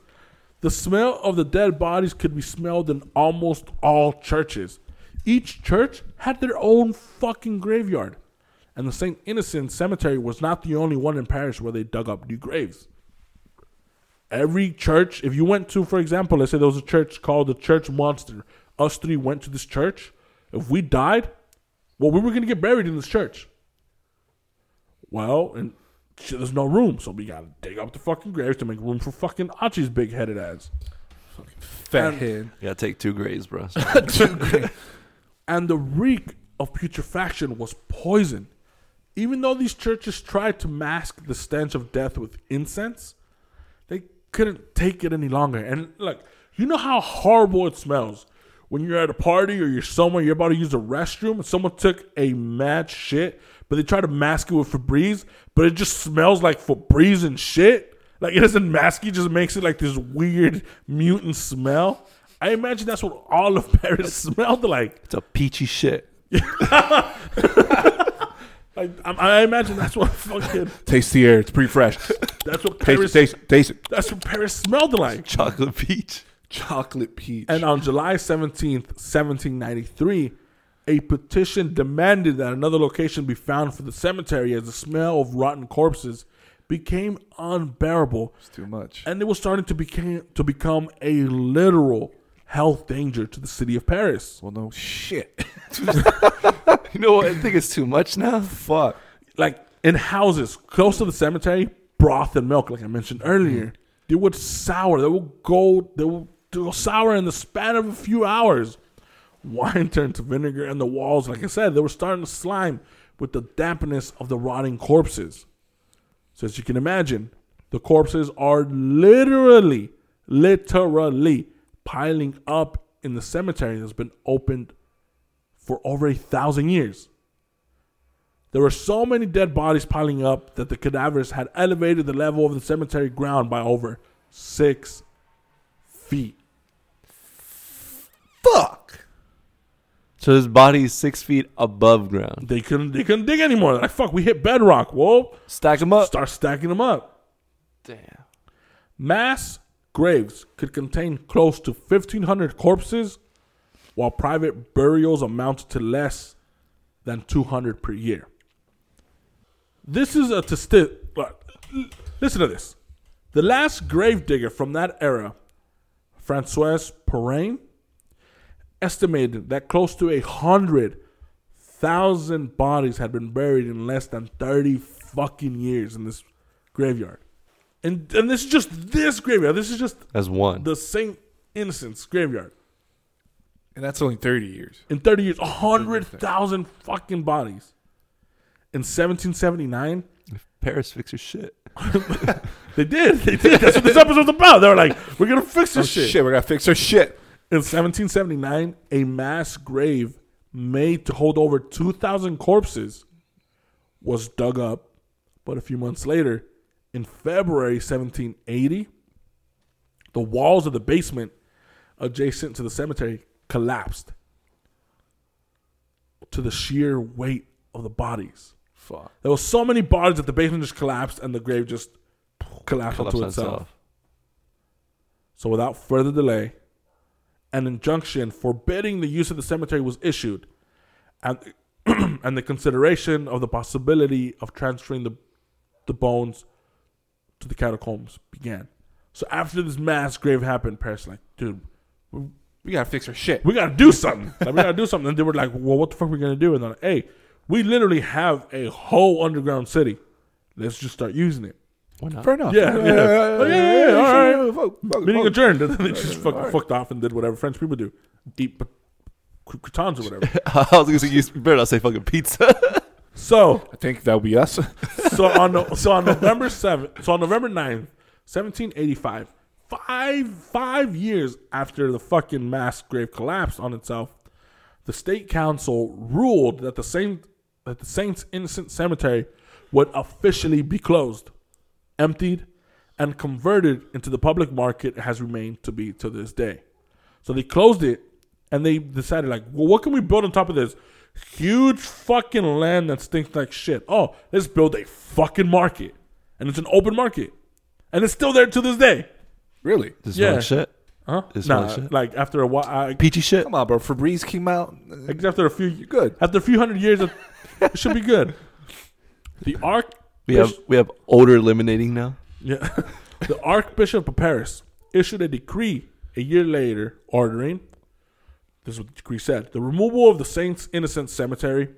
The smell of the dead bodies could be smelled in almost all churches. Each church had their own fucking graveyard. And the St. Innocent Cemetery was not the only one in Paris where they dug up new graves. Every church, if you went to, for example, let's say there was a church called the Church Monster. Us three went to this church. If we died, well, we were going to get buried in this church. Well, and shit, there's no room, so we got to dig up the fucking graves to make room for fucking Archie's big headed ass. Fucking fat and- head. You gotta take two graves, bro. and the reek of putrefaction was poison. Even though these churches tried to mask the stench of death with incense, they couldn't take it any longer. And look, you know how horrible it smells when you're at a party or you're somewhere, you're about to use a restroom, and someone took a mad shit, but they try to mask it with Febreze, but it just smells like Febreze and shit. Like it doesn't mask it, just makes it like this weird mutant smell. I imagine that's what all of Paris smelled like. it's a peachy shit. Like I, I imagine that's what fucking Taste the air. It's pretty fresh. that's what Paris it. Taste. Taste it. that's what Paris smelled like. Chocolate peach. Chocolate peach. And on July seventeenth, seventeen ninety three, a petition demanded that another location be found for the cemetery as the smell of rotten corpses became unbearable, it's too much. and it was starting to became to become a literal health danger to the city of Paris. well, no shit. You know what? I think it's too much now. Fuck. Like in houses close to the cemetery, broth and milk, like I mentioned earlier, mm. they would sour. They would go. They would sour in the span of a few hours. Wine turned to vinegar, and the walls, like I said, they were starting to slime with the dampness of the rotting corpses. So as you can imagine, the corpses are literally, literally piling up in the cemetery that's been opened for over a thousand years. There were so many dead bodies piling up that the cadavers had elevated the level of the cemetery ground by over six feet. Fuck. So his body is six feet above ground. They couldn't they couldn't dig anymore. They're like fuck, we hit bedrock. Whoa, Stack them up. start stacking them up. Damn. Mass graves could contain close to 1,500 corpses, while private burials amounted to less than 200 per year. This is a testi- Listen to this. The last grave digger from that era, Francois Perrin, estimated that close to a hundred thousand bodies had been buried in less than 30 fucking years in this graveyard. And and this is just this graveyard. This is just As one. the Saint Innocents graveyard. And that's only 30 years. In 30 years, 100,000 fucking bodies. In 1779, Paris fix your shit. they did. They did. That's what this episode's about. They were like, we're going to fix Oh, this shit. shit. we gotta fix our shit. In 1779, a mass grave made to hold over 2,000 corpses was dug up. But a few months later, in February 1780, the walls of the basement adjacent to the cemetery collapsed to the sheer weight of the bodies. Fuck. There were so many bodies that the basement just collapsed and the grave just collapsed Collapse onto itself. itself. So without further delay, an injunction forbidding the use of the cemetery was issued, and and the consideration of the possibility of transferring the the bones to the catacombs began. So after this mass grave happened, Paris like, dude, We gotta fix our shit. we gotta do something. Like, we gotta do something. And they were like, well, what the fuck are we gonna do? And they're like, hey, we literally have a whole underground city. Let's just start using it. Why not? Fair enough. Yeah, yeah. Oh, yeah, yeah, yeah, all right. sure, fuck, fuck, Meeting fuck. adjourned. And then they just fuck, All right. fucked off and did whatever French people do. Eat but croutons or whatever. I was gonna say you better not say fucking pizza. So I think that'll be us. so on no- so on November seventh, so on November 9th, seventeen eighty five, five five years after the fucking mass grave collapsed on itself, the state council ruled that the Saint that the Saints Innocent Cemetery would officially be closed, emptied, and converted into the public market it has remained to be to this day. So they closed it and they decided like, well, what can we build on top of this huge fucking land that stinks like shit? Oh, let's build a fucking market. And it's an open market. And it's still there to this day. really? This Yeah. yeah. shit. Huh? It's nah, not shit. like after a while, I, Peachy shit. Come on, bro. Febreze came out. after a few You're good. after a few hundred years, it it should be good. The arc We have we have odor eliminating now. Yeah. the Archbishop of Paris issued a decree a year later ordering this is what the decree said the removal of the Saints Innocent Cemetery,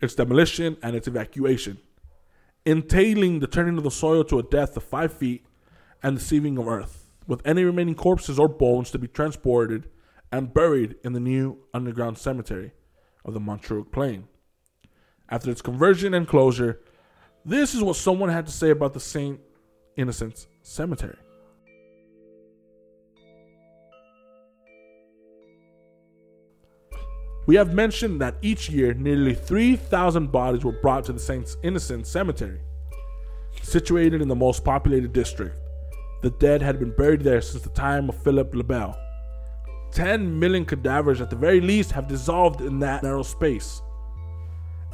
its demolition, and its evacuation, entailing the turning of the soil to a depth of five feet and the sieving of earth, with any remaining corpses or bones to be transported and buried in the new underground cemetery of the Montrouge Plain. After its conversion and closure, this is what someone had to say about the Saint Innocents Cemetery. We have mentioned that each year nearly 3,000 bodies were brought to the Saint Innocent Cemetery. Situated in the most populated district, the dead had been buried there since the time of Philip le Bel. 10 million cadavers at the very least have dissolved in that narrow space.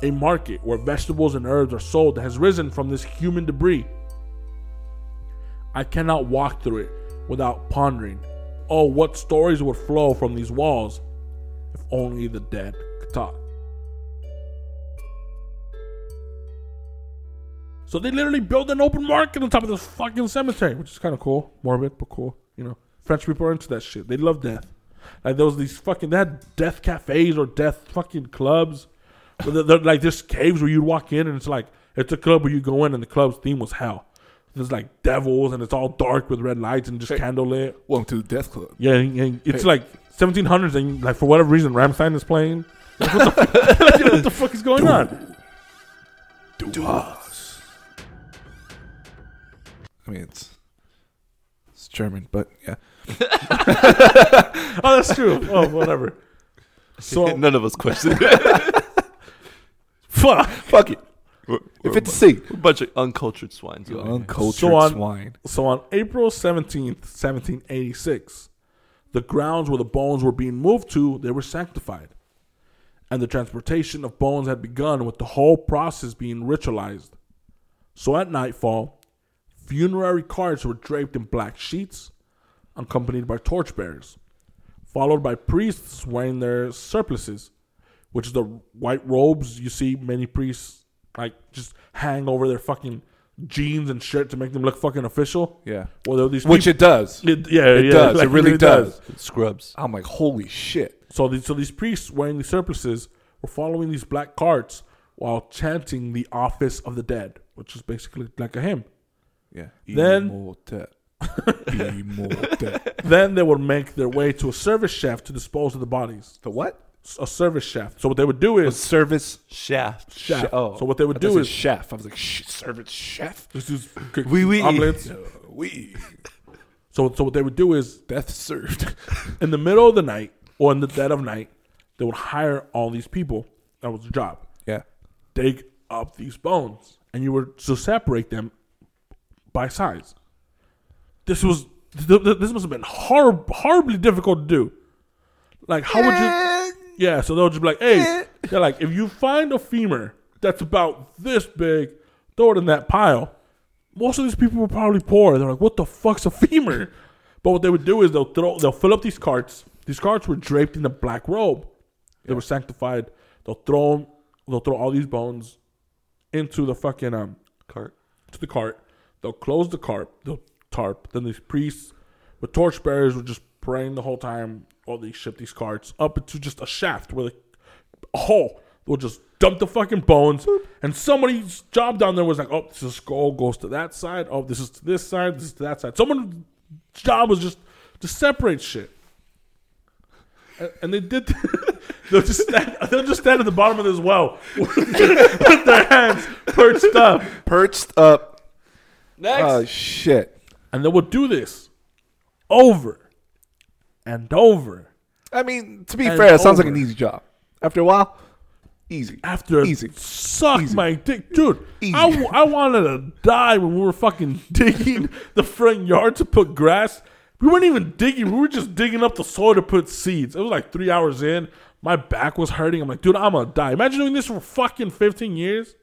A market where vegetables and herbs are sold has risen from this human debris. I cannot walk through it without pondering, oh, what stories would flow from these walls only the dead could talk. So they literally built an open market on top of this fucking cemetery, which is kind of cool, morbid but cool. You know, French people are into that shit. They love death. Like there was these fucking they had death cafes or death fucking clubs. Where they're, they're like there's caves where you'd walk in and it's like It's a club where you go in and the club's theme was hell. There's like devils and it's all dark with red lights and just Hey. candlelit. Welcome to the Death Club. Yeah, and- and it's Hey. like 1700s and like for whatever reason Rammstein is playing. Like, what, the, like, what the fuck is going on? Do us. I mean, it's it's German, but yeah. Oh, that's true. Oh, whatever. So None of us questioned it. fuck. Fuck it. We're, If we're it's C, a bunch of uncultured swines. you uncultured So on- swine. So on April 17th, 1786, the grounds where the bones were being moved to, they were sanctified. And the transportation of bones had begun with the whole process being ritualized. So at nightfall, funerary carts were draped in black sheets, accompanied by torchbearers, followed by priests wearing their surplices, which is the white robes you see many priests like just hang over their fucking jeans and shirt to make them look fucking official. Yeah. Well, there these Which it does. it, yeah, It yeah, does. like, it really does. Scrubs. I'm like, holy shit. So these, so these priests wearing these surplices were following these black carts while chanting the office of the dead, which is basically like a hymn. Yeah. Then-. Immortal. then they would make their way to a service shaft to dispose of the bodies. The what? A service chef. So what they would do is A service chef. shaft. oh. So what they would do is chef. I was like, Sh- service chef. use quick Oui, oui. omelets. We So so what they would do is death served. in the middle of the night or in the dead of night, they would hire all these people. That was the job. yeah. dig up these bones, and you were to separate them by size. This was th- th- this must have been hor- horribly difficult to do. Like, how would you? Yeah, so they'll just be like, "Hey, they're like, if you find a femur that's about this big, throw it in that pile." Most of these people were probably poor. They're like, "What the fuck's a femur?" But what they would do is they'll throw, they'll fill up these carts. These carts were draped in a black robe. They were sanctified. They'll throw 'em- they'll throw all these bones into the fucking um Cart. to the cart. They'll close the cart, the tarp. Then these priests with torchbearers were just praying the whole time while they ship these carts up into just a shaft where they, a hole. They'll just dump the fucking bones. And somebody's job down there was like, oh, this skull goes to that side. Oh, this is to this side. This is to that side. Someone's job was just to separate shit. And, and they did. they'll just stand. They'll just stand at the bottom of this well with their hands perched up. Perched up. Next. Oh shit. And they will do this over and over I mean, to be And fair, it sounds like an easy job. After a while, easy. after Easy. suck Easy. my dick. Dude, Easy. I, w- I wanted to die when we were fucking digging the front yard to put grass. We weren't even digging. We were just digging up the soil to put seeds. It was like three hours in. My back was hurting. I'm like, dude, I'm to die. Imagine doing this for fucking 15 years.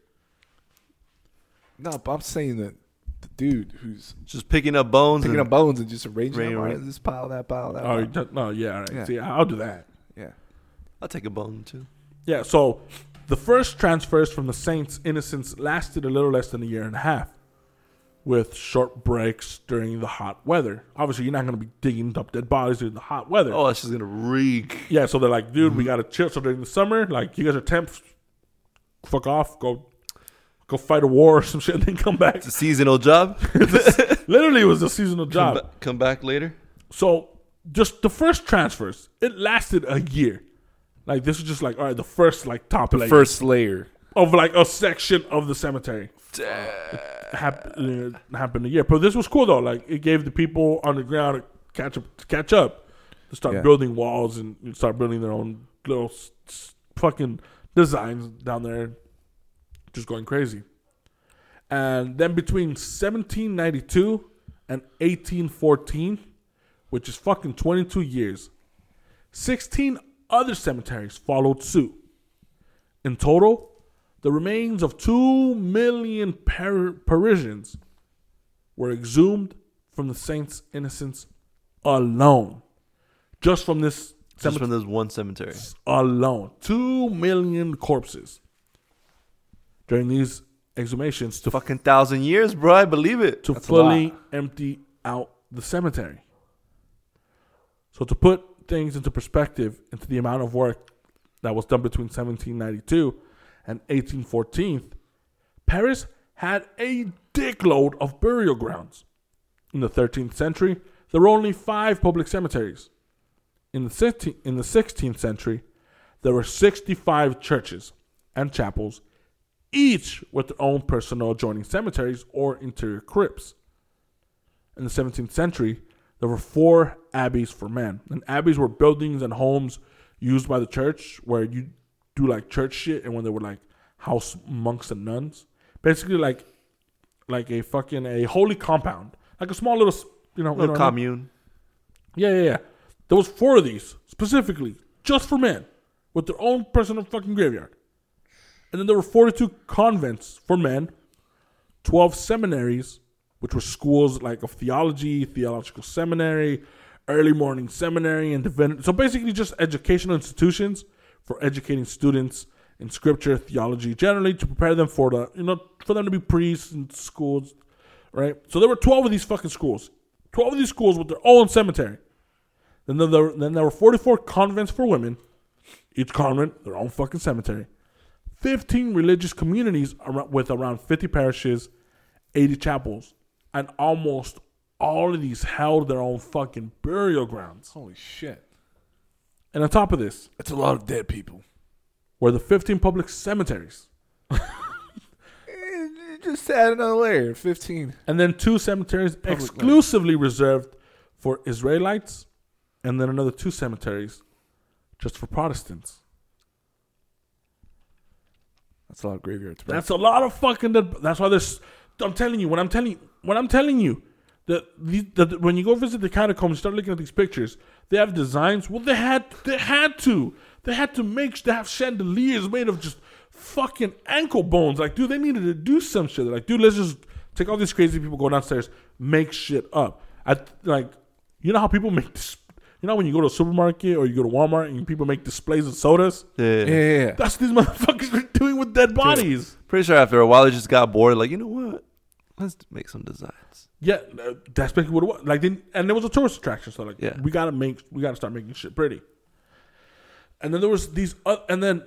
No, but I'm saying that the dude who's Just picking up bones. picking and up bones and just arranging Right, them. All right. right, this pile, that pile, that Oh, pile. you no, oh, yeah, all right. Yeah. See, I'll do that. Yeah. I'll take a bone too. Yeah, so the first transfers from the Saints' innocence lasted a little less than a year and a half, with short breaks during the hot weather. Obviously, you're not going to be digging up dead bodies during the hot weather. Oh, that's just gonna reek. Yeah, so they're like, dude, we mm-hmm. got to chill. So during the summer, like, you guys are temps, fuck off, go go fight a war or some shit, and then come back. It's a seasonal job. Literally, it was a seasonal come, job. ba- come back later. So just the first transfers, it lasted a year. Like this was just like all right, the first like top The layer first layer. of like a section of the cemetery. Hap- uh, happened a year, but this was cool though. Like it gave the people on the ground to catch up, to catch up, to start Yeah. building walls and start building their own little s- s- fucking designs down there, just going crazy. And then between 1792 and 1814, which is fucking 22 years, 16 other cemeteries followed suit. In total, the remains of 2 million Par- Parisians were exhumed from the Saints' Innocents alone. Just from this Just from this one cemetery. alone. 2 million corpses. During these exhumations to Fucking thousand years, bro. I believe it. to That's a fully lot. empty out the cemetery. So to put things into perspective, into the amount of work that was done between 1792 and 1814, Paris had a dickload of burial grounds. In the 13th century, there were only five public cemeteries. In the 16th, in the 16th century, there were 65 churches and chapels, each with their own personal adjoining cemeteries or interior crypts. In the 17th century, there were four abbeys for men. And abbeys were buildings and homes used by the church where you do like church shit and when they were like house monks and nuns. Basically like like a fucking a holy compound. Like a small little you know, you know Little I mean? commune. Yeah, yeah, yeah. There was four of these specifically just for men with their own personal fucking graveyard. And then there were 42 convents for men, 12 seminaries, which were schools like of theology, theological seminary, early morning seminary, and divinity. So basically, just educational institutions for educating students in scripture, theology, generally to prepare them for the, you know, for them to be priests in schools, right? So there were 12 of these fucking schools, 12 of these schools with their own cemetery. Then there, there- then there were 44 convents for women, each convent their own fucking cemetery. 15 religious communities with around 50 parishes, 80 chapels, and almost all of these held their own fucking burial grounds. Holy shit. And on top of this, That's a lot of dead people. were the 15 public cemeteries, Eh, Just add another layer. 15. and then two cemeteries Public land. exclusively reserved for Israelites, and then another two cemeteries just for Protestants. That's a lot of graveyards, bro. That's a lot of fucking. That's why there's. I'm telling you when I'm telling you, when I'm telling you that, these, that when you go visit the catacombs, start looking at these pictures. They have designs. Well, they had they had to they had to make they have chandeliers made of just fucking ankle bones. Like, dude, they needed to do some shit. Like, dude, let's just take all these crazy people go downstairs, make shit up. I like, you know how people make this. You know when you go to a supermarket or you go to Walmart and people make displays of sodas. Yeah. yeah, yeah, yeah. That's what these motherfuckers are doing with dead bodies. Pretty sure after a while they just got bored. Like, you know what? Let's make some designs. Yeah, uh, that's basically what it was. Like, then, and there was a tourist attraction, so like, Yeah. we gotta make, we gotta start making shit pretty. And then there was these, uh, and then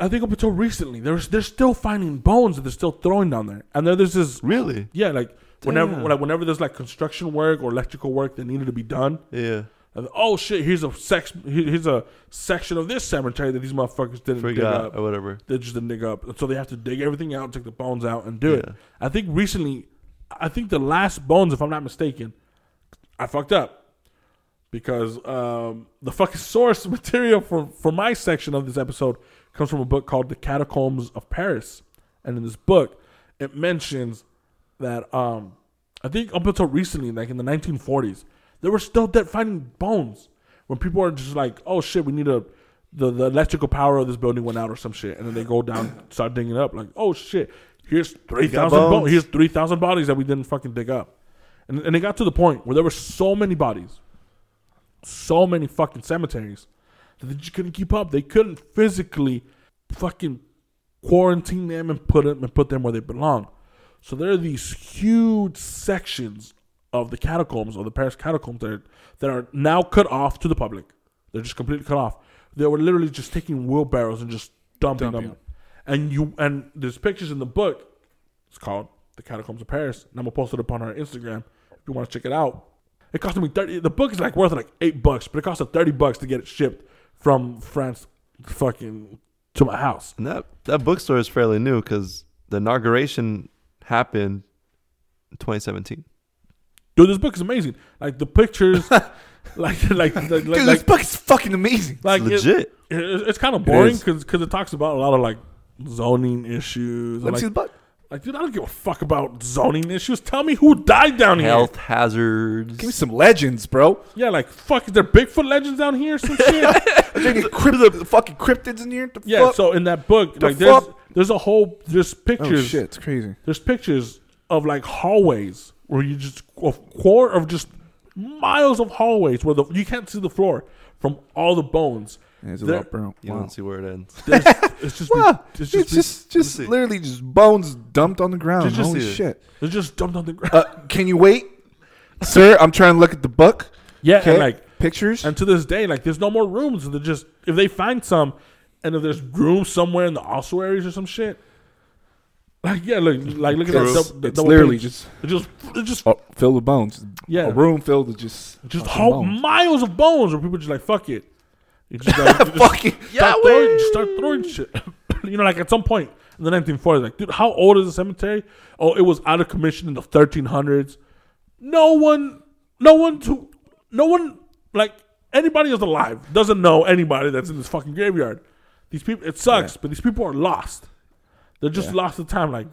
I think up until recently, there's they're still finding bones that they're still throwing down there. And then there's this, Really? yeah, like whenever, Damn. like, whenever there's like construction work or electrical work that needed to be done, Yeah. And, oh shit, here's a sex, here's a section of this cemetery that these motherfuckers didn't dig up. or whatever. They just didn't dig up, and so they have to dig everything out, take the bones out, and do it. I think recently, I think the last bones, if I'm not mistaken, I fucked up because um, the fucking source material for for my section of this episode comes from a book called The Catacombs of Paris, and in this book, it mentions that um, I think up until recently, like in the 1940s, they were still dead finding bones when people are just like, oh shit, we need a the, the electrical power of this building went out or some shit, and then they go down, start digging it up, like, oh shit, here's three thousand, bo- bones. here's three thousand bodies that we didn't fucking dig up, and and it got to the point where there were so many bodies, so many fucking cemeteries that they just couldn't keep up. They couldn't physically fucking quarantine them and put them and put them where they belong. So there are these huge sections of the catacombs or the Paris catacombs that are, that are now cut off to the public. They're just completely cut off. They were literally just taking wheelbarrows and just dumping, Dumping them. them. And you and there's pictures in the book. It's called The Catacombs of Paris, and I'm gonna post it up on our Instagram if you want to check it out. It cost me thirty. The book is like worth like eight bucks, but it cost us thirty bucks to get it shipped from France, fucking to my house. And that that bookstore is fairly new because the inauguration happened in 2017. Dude, this book is amazing. Like the pictures, like like like like, Dude, like, this book is fucking amazing. like It's legit. it- it's kind of boring is. because it talks about a lot of like zoning issues. Let and, me see like, the book. like, dude, I don't give a fuck about zoning issues. Tell me who died down here. Health hazards. Give me some legends, bro. Yeah, like fuck. Is there Bigfoot legends down here? or Some shit. Are there crypt- the fucking cryptids in here? The yeah. fuck? So in that book, The like there's fuck? there's a whole there's pictures. oh pictures. shit, it's crazy. There's pictures of like hallways where you just a core of just miles of hallways where the you can't see the floor from all the bones. Yeah, it's a lot, bro. You Wow. don't see where it ends. There's, it's just Wow, it's it's just, just, just, see. literally just bones dumped on the ground. Just- just Holy see it. shit! it's just dumped on the ground. Uh, can you wait, sir? I'm trying to look at the book. yeah, Okay, and like pictures. and to this day, like there's no more rooms. And they're just if they find some, and if there's rooms somewhere in the ossuaries or some shit, Like yeah, look, like look at that. It's, dou- it's double literally page. just It's just it's just oh, filled with bones. Yeah. a room filled with just just whole bones. miles of bones where people just like fuck it. You just, like, just Fucking start throwing, just start throwing shit. you know, like at some point in the 1940s, like, dude, how old is the cemetery? Oh, it was out of commission in the 1300s. No one, no one to, no one, like anybody who's alive doesn't know anybody that's in this fucking graveyard. These people, it sucks, but these people are lost. They're just Yeah. lost the time. Like,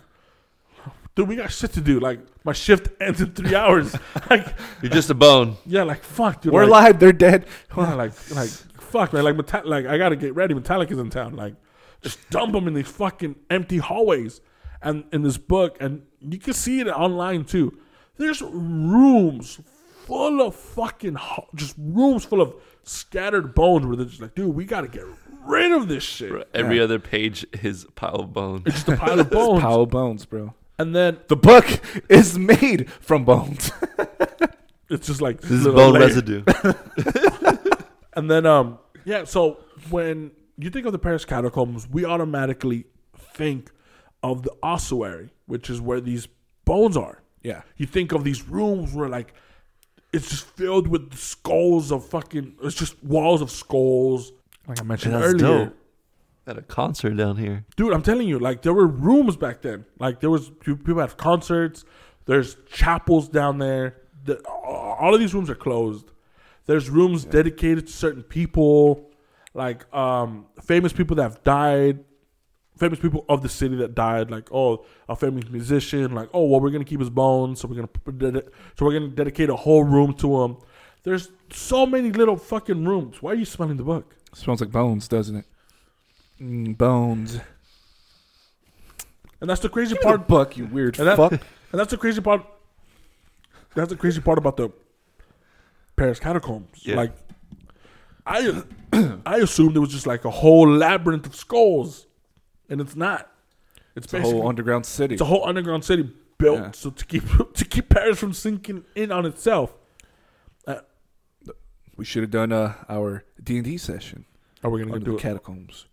dude, we got shit to do. Like, my shift ends in three hours. like, You're just a bone. yeah, like fuck, dude. We're like, alive. They're dead. yeah, like, like, fuck, man. Like, Meta- like, I gotta get ready. Metallica's in town. Like, just dump them in these fucking empty hallways, and in this book, and you can see it online too. There's rooms full of fucking, ho- just rooms full of scattered bones where they're just like, dude, we gotta get rid of this shit. Every other page is pile of bones. It's just a pile of bones, Pile of bones, bro. and then The book is made from bones. it's just like This is little bone layer. residue. And then, um, yeah. So when you think of the Paris catacombs, we automatically think of the ossuary, which is where these bones are. yeah. You think of these rooms where like it's just filled with skulls of fucking. It's just walls of skulls. Like I mentioned That's earlier, dope. At a concert down here. dude. I'm telling you, like there were rooms back then. Like there was people have concerts. There's chapels down there. The, all of these rooms are closed. There's rooms dedicated to certain people, like um, famous people that have died, famous people of the city that died. Like oh, a famous musician. Like oh, well, we're gonna keep his bones, so we're gonna so we're gonna dedicate a whole room to him. There's so many little fucking rooms. Why are you smelling the book? Smells like bones, doesn't it? Mm, bones. And that's the crazy Give me the part. book, you weird And that- fuck. And that's the crazy part. That's the crazy part about the Paris catacombs. Yeah. Like, I I assumed it was just like a whole labyrinth of skulls, and it's not. It's, It's a whole underground city. it's a whole underground city built Yeah. so to keep to keep Paris from sinking in on itself. We should have done uh, our D and D session Are we gonna do the it? catacombs.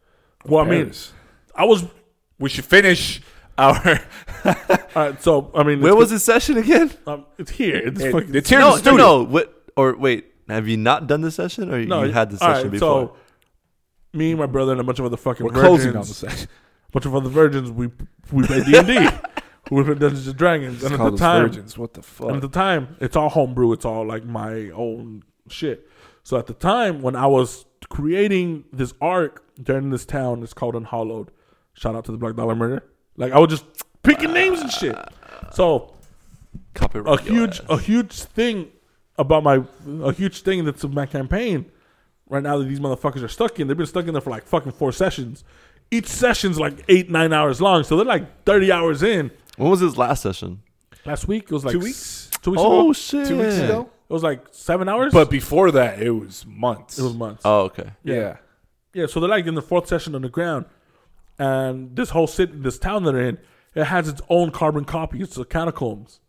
of Well, I mean, Paris. I was. we should finish our. All right, so I mean, Where was this session again? Um, it's here. It's, It- fucking, it's here in no, the no, studio. no. What? Or wait, have you not done this session, or No, you had this session right, before? So, me, my brother, and a bunch of other fucking We're virgins, closing on the session. bunch of other virgins. We we play D and D. We play Dungeons and Dragons, It's and at the time, virgins. What the fuck? and at the time, it's all homebrew. It's all like my own shit. So at the time when I was creating this arc during this town, it's called Unhallowed. Shout out to the Black Dahlia Murder. Like I was just picking names and shit. So Copyright a huge ass. a huge thing about my a huge thing that's of my campaign right now that these motherfuckers are stuck in. They've been stuck in there for like fucking four sessions. Each session's like eight nine hours long, so they're like thirty hours in. When was his last session? Last week it was like Two s- weeks? Two weeks Oh ago. shit! Two weeks ago. It was like seven hours. But before that, it was months. it was months. Oh, okay. yeah. Yeah, so they're like in the fourth session on the ground, and this whole city, this town they're in, it has its own carbon copy. It's the catacombs.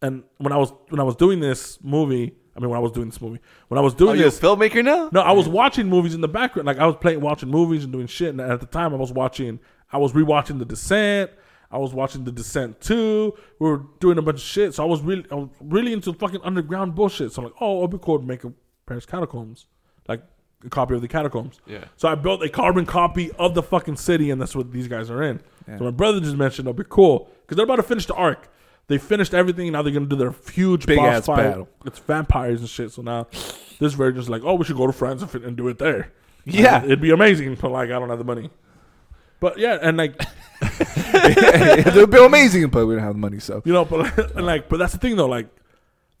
And when I was when I was doing this movie, I mean when I was doing this movie, when I was Are doing you a this, filmmaker now? no, I was watching movies in the background. Like I was playing, watching movies and doing shit. And at the time, I was watching, I was rewatching The Descent. I was watching The Descent 2. We were doing a bunch of shit. So I was really, I was really into fucking underground bullshit. So I'm like, oh, it'd be cool to make a Paris Catacombs, like a copy of the catacombs. Yeah. So I built a carbon copy of the fucking city, and that's what these guys are in. Yeah. So my brother just mentioned it'll be cool because they're about to finish the arc. They finished everything. Now they're gonna do their huge Big boss ass fight. battle. It's vampires and shit. So now this version's like, oh, we should go to France and, and do it there. Yeah. And it'd be amazing, but like I don't have the money. But yeah, and like it would be amazing, but we don't have the money, so. you know, but and like, but that's the thing though. Like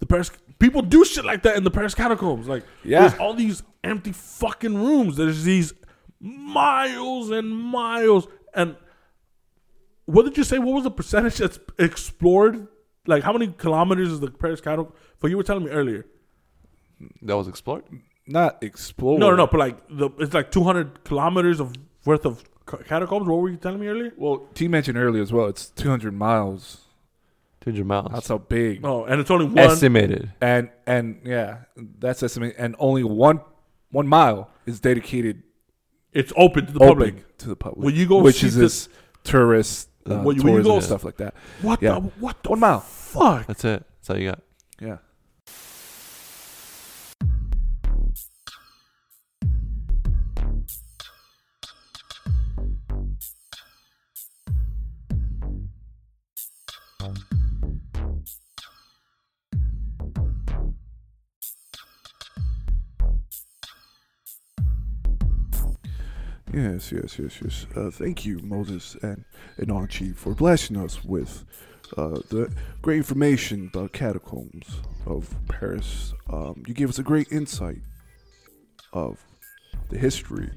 the Paris people do shit like that in the Paris catacombs. Like Yeah. there's all these empty fucking rooms. There's these miles and miles. And what did you say? What was the percentage that's explored? Like how many kilometers is the Paris catacomb? For you were telling me earlier. That was explored. Not explored. No, no, no. But like the it's like 200 kilometers of worth of ca- catacombs. What were you telling me earlier? Well, T mentioned earlier as well. It's 200 miles. Two hundred miles. That's how big. Oh, and it's only one. Estimated. And and yeah, that's estimated. And only one one mile is dedicated It's open to the open public. to the public. Will you go Which see is this- this tourist uh, What, you- where you tourism go? stuff like that. What Yeah. the what the One mile. fuck? That's it. That's all you got. Yeah. Yes, yes, yes, yes. Uh, thank you, Moses and, and for blessing us with uh, the great information about catacombs of Paris. Um, you gave us a great insight of the history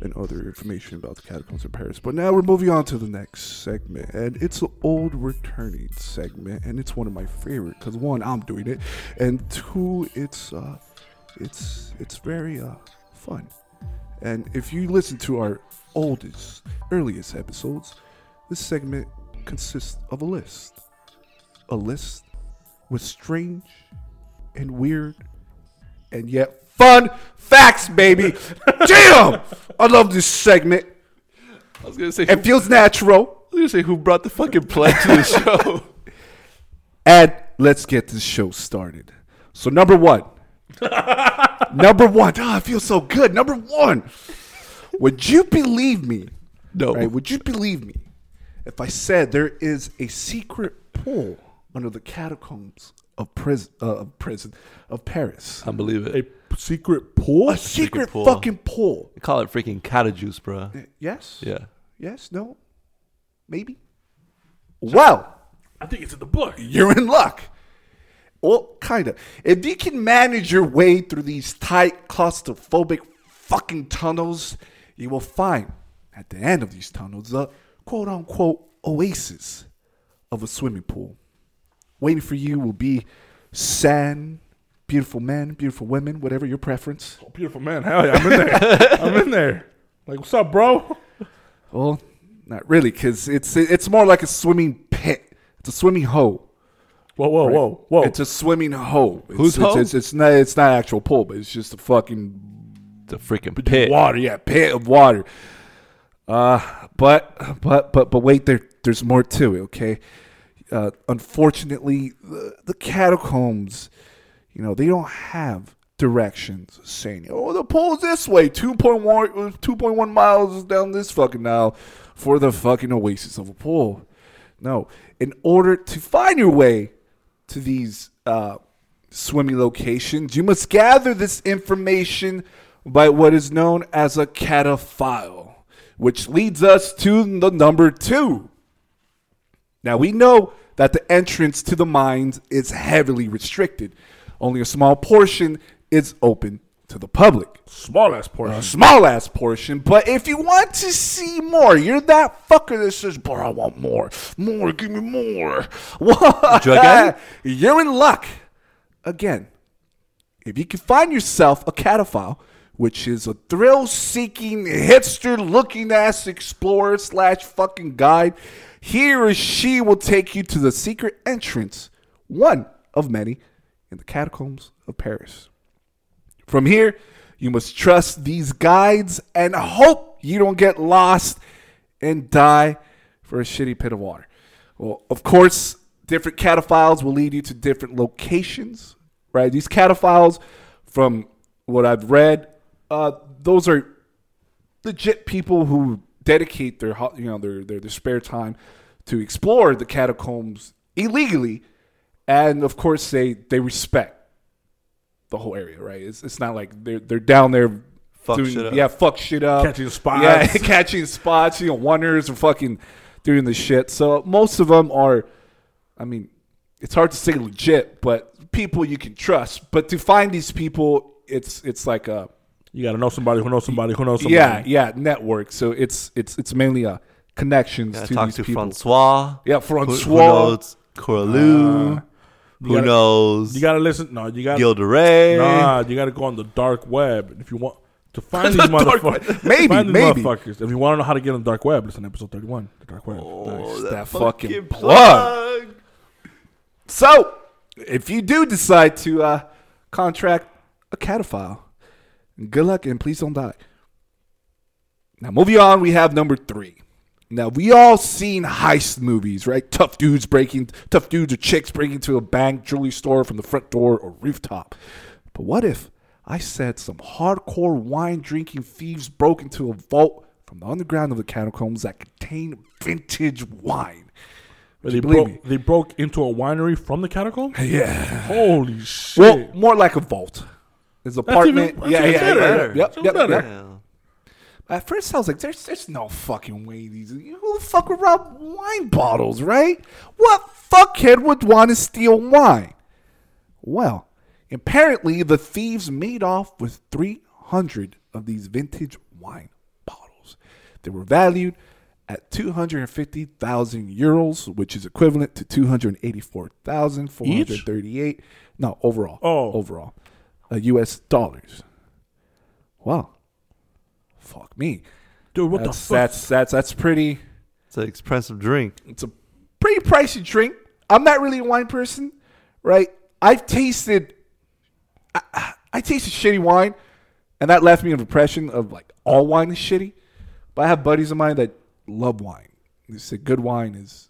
and other information about the catacombs of Paris. But now we're moving on to the next segment, and it's an old returning segment, and it's one of my favorite because one, I'm doing it, and two, it's uh, it's it's very uh, fun. And if you listen to our oldest, earliest episodes, this segment consists of a list. A list with strange and weird and yet fun facts, baby. Damn! I love this segment. I was gonna say. It feels natural. I was gonna say who brought the fucking plague to the show. And let's get this show started. So, number one. number one. Ah, I feel so good. Number one. Would you believe me? No. Right? Would you believe me if I said there is a secret pool under the catacombs of prison, uh, of prison of Paris? I believe it. A secret pool? A secret pool. fucking pool. They call it freaking cata juice, bro. Yes. Yeah. Yes. No. Maybe. Well, I think it's in the book. you're in luck. Oh, well, kind of. If you can manage your way through these tight, claustrophobic fucking tunnels, you will find at the end of these tunnels a quote unquote oasis of a swimming pool. Waiting for you will be sand, beautiful men, beautiful women, whatever your preference. Oh, beautiful man. Hell yeah, I'm in there. I'm in there. Like, what's up, bro? Well, not really, because it's it's more like a swimming pit. It's a swimming hole. Whoa, whoa, whoa, whoa. It's a swimming hole. It's, Whose it's? It's, it's not. It's not actual pool, but it's just a fucking The freaking pit. water. Yeah, pit of water. Uh, but but but but wait, there there's more to it. Okay. Uh, unfortunately, the, the catacombs, you know, they don't have directions saying, "Oh, the pool's this way, 2.1 uh, 2.1 miles down this fucking aisle for the fucking oasis of a pool." No, in order to find your way to these uh, swimming locations, you must gather this information by what is known as a cataphile, which leads us to the number two. Now, we know that the entrance to the mines is heavily restricted, only a small portion is open to the public Small ass portion. a small ass portion. But if you want to see more, you're that fucker that says, "Bro, I want more, more, give me more." What? Drug addict? You're in luck. Again, if you can find yourself a cataphile, which is a thrill-seeking, hipster-looking ass explorer slash fucking guide, he or she will take you to the secret entrance, one of many, in the catacombs of Paris. From here, you must trust these guides and hope you don't get lost and die for a shitty pit of water. Well, of course, different cataphiles will lead you to different locations, right? These cataphiles, from what I've read, uh, those are legit people who dedicate their you know their, their their spare time to explore the catacombs illegally, and of course they they respect the whole area, right? It's, it's not like they're they're down there Fuck doing shit up. yeah fuck shit up, Catching spots. yeah, catching spots, you know, wonders or fucking doing the shit. So most of them are, I mean, it's hard to say legit, but people you can trust. But to find these people, it's it's like a You gotta know somebody who knows somebody who knows somebody. yeah yeah network. So it's it's it's mainly uh connections Gotta to talk these to people. Francois. Yeah, Francois. who knows Coralou? Uh, who gotta- knows You gotta listen. No, you gotta. Gilda Ray? Nah, you gotta go on the dark web if you want to find these motherfuckers. Maybe, find these maybe. motherfuckers. If you want to know how to get on the dark web, listen to episode thirty-one. The dark web. Oh, Nice. that, that fucking, fucking plug. plug. So, if you do decide to uh, contract a cataphile, good luck and please don't die. Now, moving on, we have number three. Now we all seen heist movies, right? Tough dudes breaking, tough dudes or chicks breaking into a bank, jewelry store from the front door or rooftop. But what if I said some hardcore wine drinking thieves broke into a vault from the underground of the catacombs that contained vintage wine? They broke, they broke into a winery from the catacomb. Yeah. Holy shit! Well, more like a vault. Even- apartment. that's yeah, even yeah, better. yeah, Yep, yep, yep. At first, I was like, "There's, there's no fucking way these. Who the fuck would rob wine bottles, right? What fuckhead would want to steal wine?" Well, apparently, the thieves made off with 300 of these vintage wine bottles. They were valued at 250,000 euros, which is equivalent to 284,438. No, overall. Oh. overall, uh, U.S. dollars. Wow. Fuck me. Dude, what that's, the fuck? That's that's that's pretty. It's an expensive drink. It's a pretty pricey drink. I'm not really a wine person, right? I've tasted. I, I tasted shitty wine, and that left me an impression of like all wine is shitty. But I have buddies of mine that love wine. They say good wine is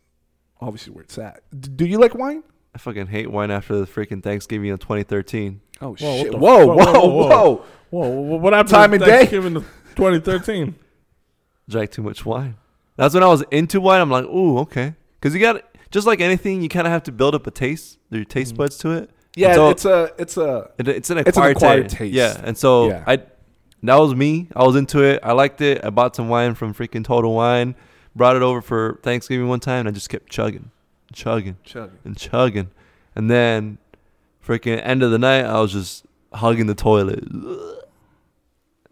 obviously where it's at. D- do you like wine? I fucking hate wine after the freaking Thanksgiving of 2013. Oh Whoa, shit! the Whoa, fuck? whoa, whoa, Whoa, whoa, what happened Time to and day? Thanksgiving of 2013? Drank too much wine. That's when I was into wine. I'm like, ooh, okay. Because you got just like anything, you kind of have to build up a taste, your taste mm. buds to it. Yeah, so it's a it's a it- it's an it's an acquired, acquired taste. taste. Yeah, and so Yeah. I that was me. I was into it. I liked it. I bought some wine from freaking Total Wine, brought it over for Thanksgiving one time, and I just kept chugging, chugging, chugging. and chugging, and then freaking end of the night, I was just hugging the toilet.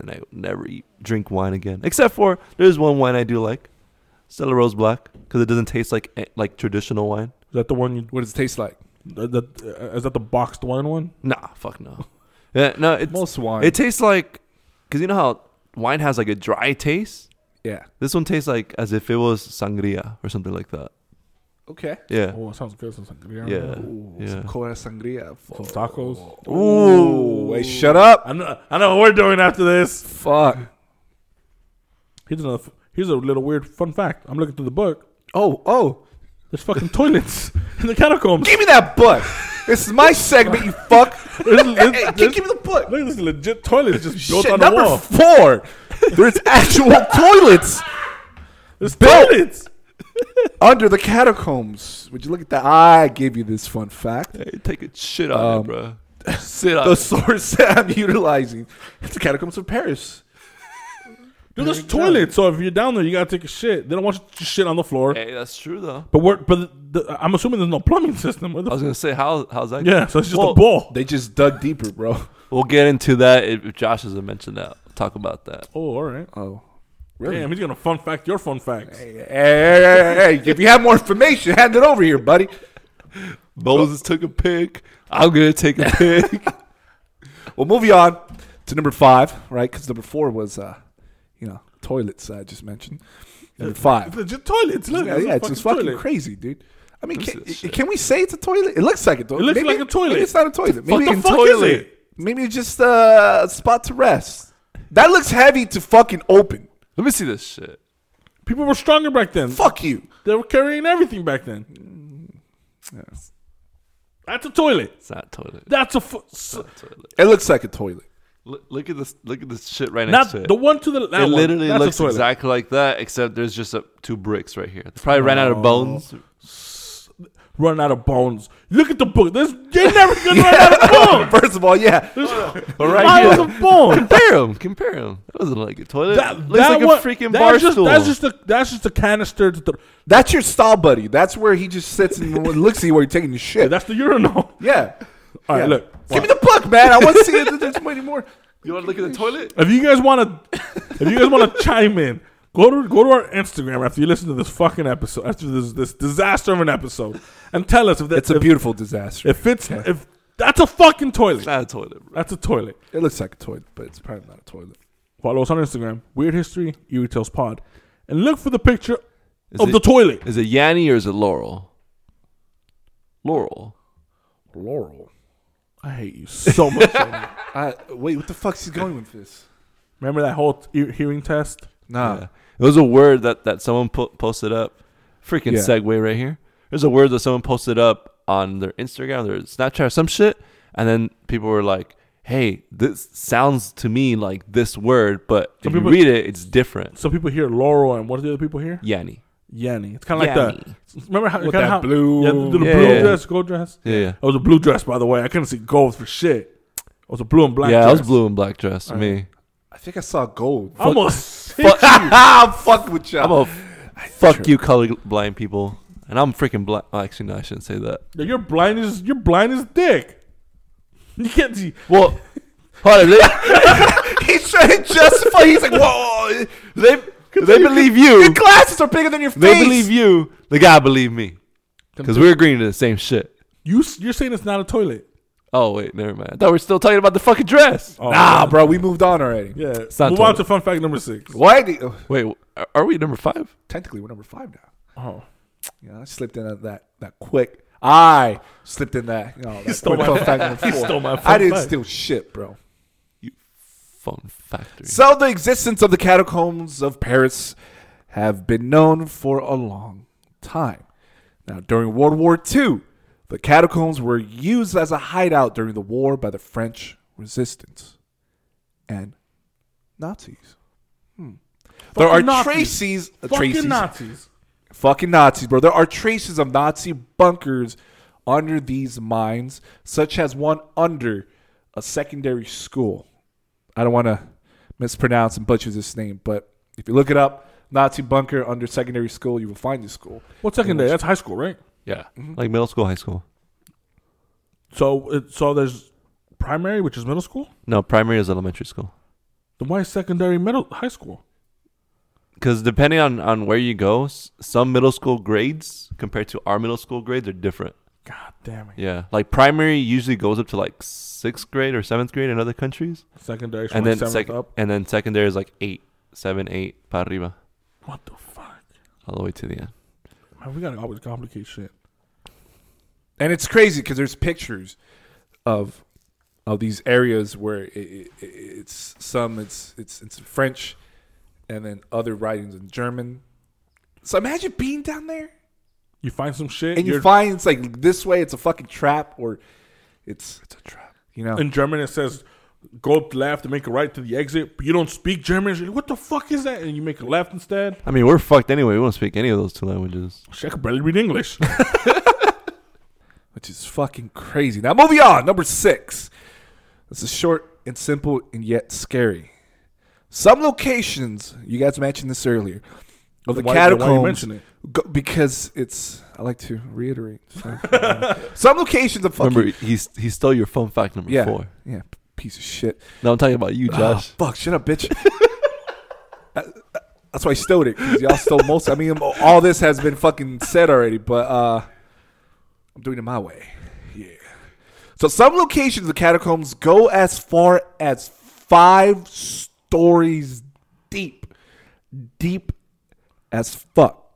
And I would never eat drink wine again, except for there's one wine I do like, Stella Rosa Black, because it doesn't taste like eh, like traditional wine. Is that the one you? What does it taste like? That, that, uh, is that the boxed wine one? Nah, fuck no. Yeah, no, it's Most wine. it tastes like because you know how wine has like a dry taste. yeah. This one tastes like as if it was sangria or something like that. Okay. Yeah, Oh, it sounds good. Sounds like yeah, Ooh, yeah. Some cola sangria. Some tacos. Ooh, wait, shut up. I know. I know what we're doing after this. Fuck. Here's another. Here's a little weird fun fact. I'm looking through the book. Oh, oh. There's fucking toilets in the catacombs. Give me that book. This is my segment, you fuck. There's- Hey, there's- hey, there's- give me the book. Look at this legit toilet just built Shit, on the number wall. four. There's actual toilets There's built. toilets. under the catacombs. Would you look at that? I gave you this fun fact. Hey, take a shit on Um, it, bro. Sit on The it. source that I'm utilizing. It's the catacombs of Paris. Dude, there's toilets. So if you're down there, you gotta take a shit. They don't want you to shit on the floor. Hey, that's true though. But we're, but the, I'm assuming there's no plumbing system. I was gonna say how how's that? yeah, so it's just Well, a ball. They just dug deeper, bro. We'll get into that if if Josh doesn't mention that. We'll talk about that. Oh, all right. Oh, really? Damn, he's gonna fun fact your fun facts. Hey, hey, hey, hey, hey, if you have more information, hand it over here, buddy. Moses took a pic. I'm gonna take a pic. Well, moving on to number five, right? Because number four was, uh, you know, toilets. I just mentioned. Number five. Legit toilets. Look, Yeah, it's yeah, it's just fucking toilet. crazy, dude. I mean, can, see this shit. can we say it's a toilet? It looks like a toilet. It looks maybe, like a toilet. Maybe it's not a toilet. Maybe, What the it's fuck toilet. is it? maybe it's just uh, a spot to rest. That looks heavy to fucking open. Let me see this shit. People were stronger back then. Fuck you. They were carrying everything back then. Mm, that's a toilet. It's not toilet. That's a fu- s- Not toilet. It looks like a toilet. Look, look at this. Look at this shit right next not to it. the one to the. That it one, literally that's looks exactly like that, except there's just a, two bricks right here. They probably ran out of oh. bones. Run out of bones. Look at the book. There's, you're never gonna run out of bones. First of all, yeah. right Miles of bones. Compare them. Compare them. That wasn't like a toilet. That, looks that like one- a freaking that's bar just, stool. That's just a that's just a canister. To the, That's your stall buddy. That's where he just sits and looks at you while you're taking the shit. that's the urinal. yeah. All right, Yeah. look. Give me the book, man. I want to see it. There's many more. you want to look at the toilet? If you guys want to, if you guys want to chime in, go to go to our Instagram after you listen to this fucking episode, after this this disaster of an episode, and tell us if that's It's a if, beautiful disaster. if it's if that's a fucking toilet. It's not a toilet, bro. That's a toilet. It looks like a toilet, but it's probably not a toilet. Follow us on Instagram, Weird History Eerie Tales Pod, and look for the picture Is of it- the toilet. Is it Yanni or is it Laurel? Laurel. Laurel. I hate you so much. Amy. Uh, wait, what the fuck's he going with this? Remember that whole hearing test? Nah. Yeah. It was a word that, that someone po- posted up. Freaking Yeah. segue right here. There's a word that someone posted up on their Instagram, their Snapchat, or some shit, and then people were like, "Hey, this sounds to me like this word, but Some if you people- read it, it's different." Some people hear Laurel, and what do the other people hear? Yanni. Yanni. It's kind of like Yanni. the. Remember how With that how, blue- Yeah, the, the Yeah, blue yeah. dress, gold dress. Yeah, yeah. It was a blue dress, by the way. I couldn't see gold for shit. It was a blue and black. Dress. Yeah, dress. I was blue and black dress to me. I think I saw gold. I Almost. Fuck, I'm fucking with you. I'm a fuck you, colorblind people, and I'm freaking black. Oh, actually, no, I shouldn't say that. Yeah, You're blind as you're blind as dick. You can't see. Well, hold on, they, He's trying to justify. He's like, whoa. they, they believe you. Your glasses are bigger than your face. They believe you. They gotta believe me. Because we're agreeing to the same shit. You you're saying it's not a toilet. Oh, wait, never mind. I thought we are still talking about the fucking dress. Oh, Nah, bro, we moved on already. Yeah. not Move on toilet. to fun fact number six. Why? Do, oh, Wait, are- are we number five? technically, we're number five now. Oh. Yeah, I slipped in that that, that quick. I slipped in that. You know, that stole my- fun fact number he four. stole my fun I didn't fact. steal shit, bro. You fun factory. So the existence of the catacombs of Paris have been known for a long time. Now, during World War II, the catacombs were used as a hideout during the war by the French resistance and Nazis. Hmm. There are Nazis. traces, uh, Fucking traces, Nazis. fucking Nazis, bro. There are traces of Nazi bunkers under these mines, such as one under a secondary school. I don't want to mispronounce and butcher this name, but if you look it up, Nazi bunker under secondary school, you will find this school. What's secondary? That's high school, right? Yeah. Mm-hmm. Like middle school, high school. So it, so there's primary, which is middle school. No, primary is elementary school. Then why is secondary middle high school? Because depending on, on where you go, s- some middle school grades compared to our middle school grades are different. God damn it. Yeah. Like primary usually goes up to like sixth grade or seventh grade in other countries. Secondary and then seventh sec- up. and then secondary is like eight, seven, eight, para arriba, What the fuck? all the way to the end. Man, we gotta always complicate shit. And it's crazy because there's pictures of of these areas where it, it, it's some it's it's it's French, and then other writings in German. So imagine being down there You find some shit and you find it's like this way it's a fucking trap or it's it's a trap. You know, in German it says go left and make a right to the exit, but you don't speak German. You're like, what the fuck is that? And you make a left instead. I mean, we're fucked anyway. We don't speak any of those two languages. Shit, I can barely read English. which is fucking crazy. Now moving on, number six. This is short and simple and yet scary. Some locations, you guys mentioned this earlier, of the Why- why you catacombs, mention it? go- because it's. I like to reiterate. So, some locations of fucking Remember, he's he stole your fun fact number yeah, four. yeah, piece of shit. No, I'm talking about you, Ah, Josh. fuck, shut up, bitch. That's why I stole it because y'all stole most. I mean, all this has been fucking said already, but uh, I'm doing it my way. Yeah. So some locations of the catacombs go as far as five stories deep, deep as fuck.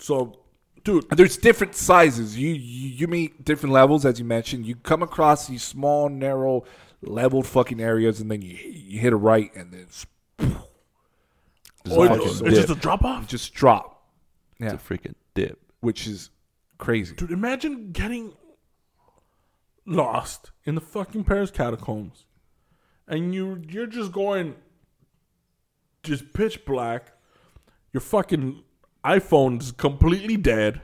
so, dude, there's different sizes. You, you you meet different levels, as you mentioned. You come across these small, narrow, leveled fucking areas, and then you you hit a right, and then it's, Just oh, a it's, fucking it's dip. just a drop off. just drop. It's Yeah, a freaking dip. which is crazy. Dude, imagine getting lost in the fucking Paris catacombs, and you you're just going, just pitch black. Your fucking iPhone's completely dead.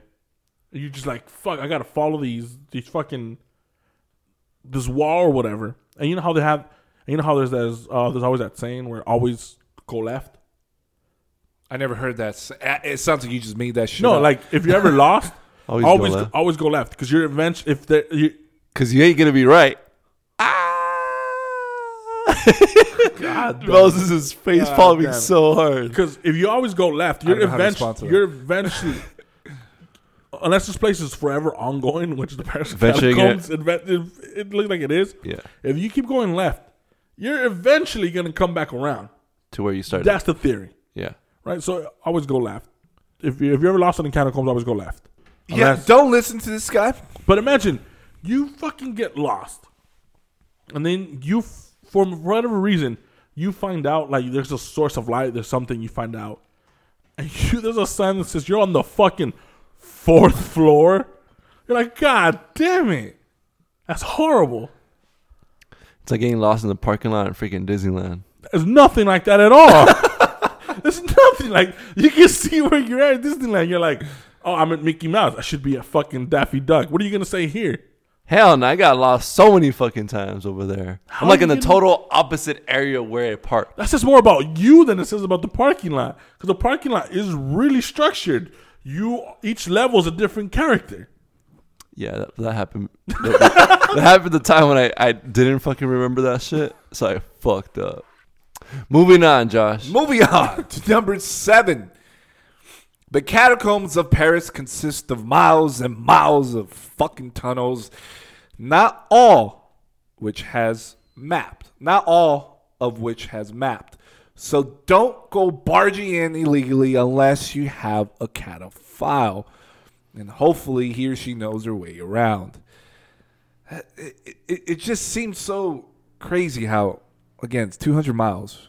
And you're just like, fuck, I gotta follow these these fucking this wall or whatever. And you know how they have, and you know how there's there's uh, there's always that saying where always go left. I never heard that. uh, It sounds like you just made that shit. No, up. like if you're ever lost, Always always go go left. always go left because you're eventually if there you Cause you ain't gonna be right. God Moses' face God palming so hard. Because if you always go left, you're don't know how to respond eventually you're eventually unless this place is forever ongoing, which the Paris Eventually catacombs invent- it, it looks like it is. Yeah, If you keep going left, you're eventually gonna come back around. to where you started. That's the theory, yeah, right? So always go left. If you if you're ever lost in the catacombs, always go left. yeah. Don't listen to this guy. But imagine you fucking get lost, and then you, for whatever reason, you find out like there's a source of light. There's something you find out, and you there's a sign that says you're on the fucking fourth floor. You're like, God damn it, that's horrible. It's like getting lost in the parking lot at freaking Disneyland. There's nothing like that at all. There's nothing like you can see where you're at, at Disneyland. You're like, oh, I'm at Mickey Mouse. I should be at fucking Daffy Duck. What are you gonna say here? Hell no, I got lost so many fucking times over there. How I'm like in the total opposite area where it parked. That says more about you than it says about the parking lot. Because the parking lot is really structured. You each level is a different character. Yeah, that, that happened. that, that happened the time when I, I didn't fucking remember that shit. So I fucked up. Moving on, Josh. Moving on to number seven. The catacombs of Paris consist of miles and miles of fucking tunnels, not all which has mapped. Not all of which has mapped. So don't go barging in illegally unless you have a cataphile. And hopefully he or she knows her way around. It, it, it just seems so crazy how, again, it's 200 miles,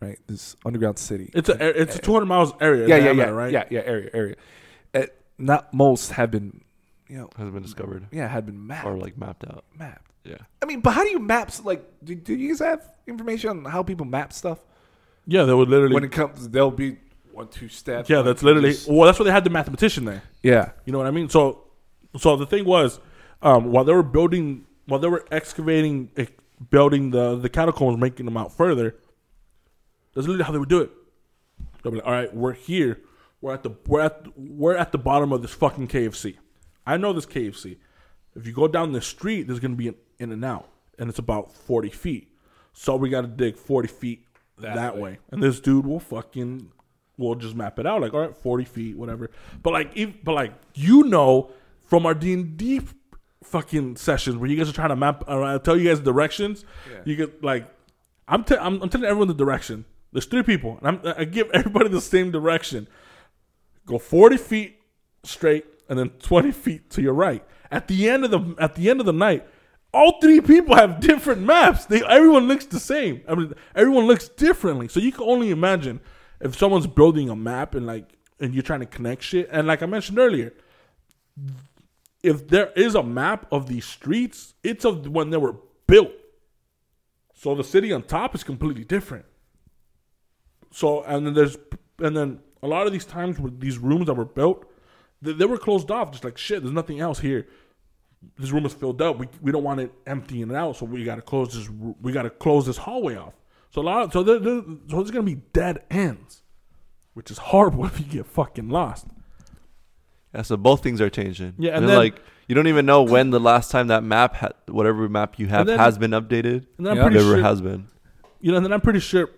right? This underground city. It's a it's a 200 miles area. yeah, yeah, yeah, right? yeah, yeah, area, area. Uh, not most have been, you know, Has been discovered yeah, had been mapped. or like mapped out. mapped. Yeah. I mean, but how do you map? Like, do, do you guys have information on how people map stuff? Yeah, they would literally. When it comes, they'll be one, two steps. yeah, that's literally. Well, that's why they had the mathematician there. yeah, You know what I mean? So, so the thing was, um, while they were building, while they were excavating, eh, building the the catacombs, making them out further. That's literally how they would do it. They'll be like, "All right, we're here. We're at the we're at we're at the bottom of this fucking KFC. I know this KFC. If you go down the street, there's gonna be an in and out, and it's about forty feet. So we got to dig forty feet that, way. way. and this dude will fucking will just map it out like all right, forty feet, whatever. But like, if, but like you know from our D and D fucking sessions where you guys are trying to map, uh, I tell you guys directions. You get like, I'm, te- I'm I'm telling everyone the direction. There's three people, and I'm, I give everybody the same direction. Go forty feet straight, and then twenty feet to your right. At the end of the at the end of the night, all three people have different maps. They everyone looks the same. I mean, everyone looks differently. So you can only imagine if someone's building a map and like and you're trying to connect shit. And like I mentioned earlier, if there is a map of these streets, it's of when they were built. So the city on top is completely different. So and then there's and then a lot of these times with these rooms that were built, they, they were closed off. Just like shit, there's nothing else here. This room is filled up. We, we don't want it emptying it out, so we got to close this. We got to close this hallway off. So a lot. Of, so there, there, so there's gonna be dead ends, which is horrible if you get fucking lost. Yeah, so both things are changing. Yeah, and and, then- like you don't even know when the last time that map, ha- whatever map you have, then- has been updated. And then I'm Yeah. Never sure has been. You know, and then I'm pretty sure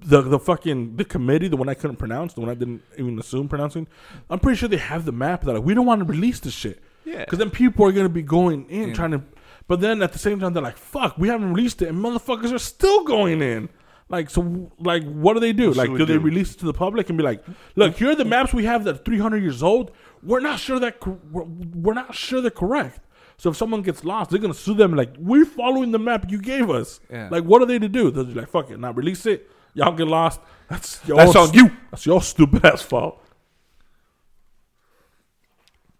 the the fucking the committee, the one I couldn't pronounce, the one I didn't even assume pronouncing, I'm pretty sure they have the map that like, we don't want to release this shit. Yeah. Because then people are gonna be going in Yeah. trying to, but then at the same time they're like, "Fuck, we haven't released it," and motherfuckers are still going in. Like so, like what do they do? What like, should do they release it to the public and be like, "Look, here are the maps we have that are 300 years old. We're not sure that we're, we're not sure they're correct." So if someone gets lost, they're gonna sue them. Like, we're following the map you gave us. Yeah. Like, what are they to do? They're like, "Fuck it, not release it. Y'all get lost. That's your That's on you. That's your stupid ass fault."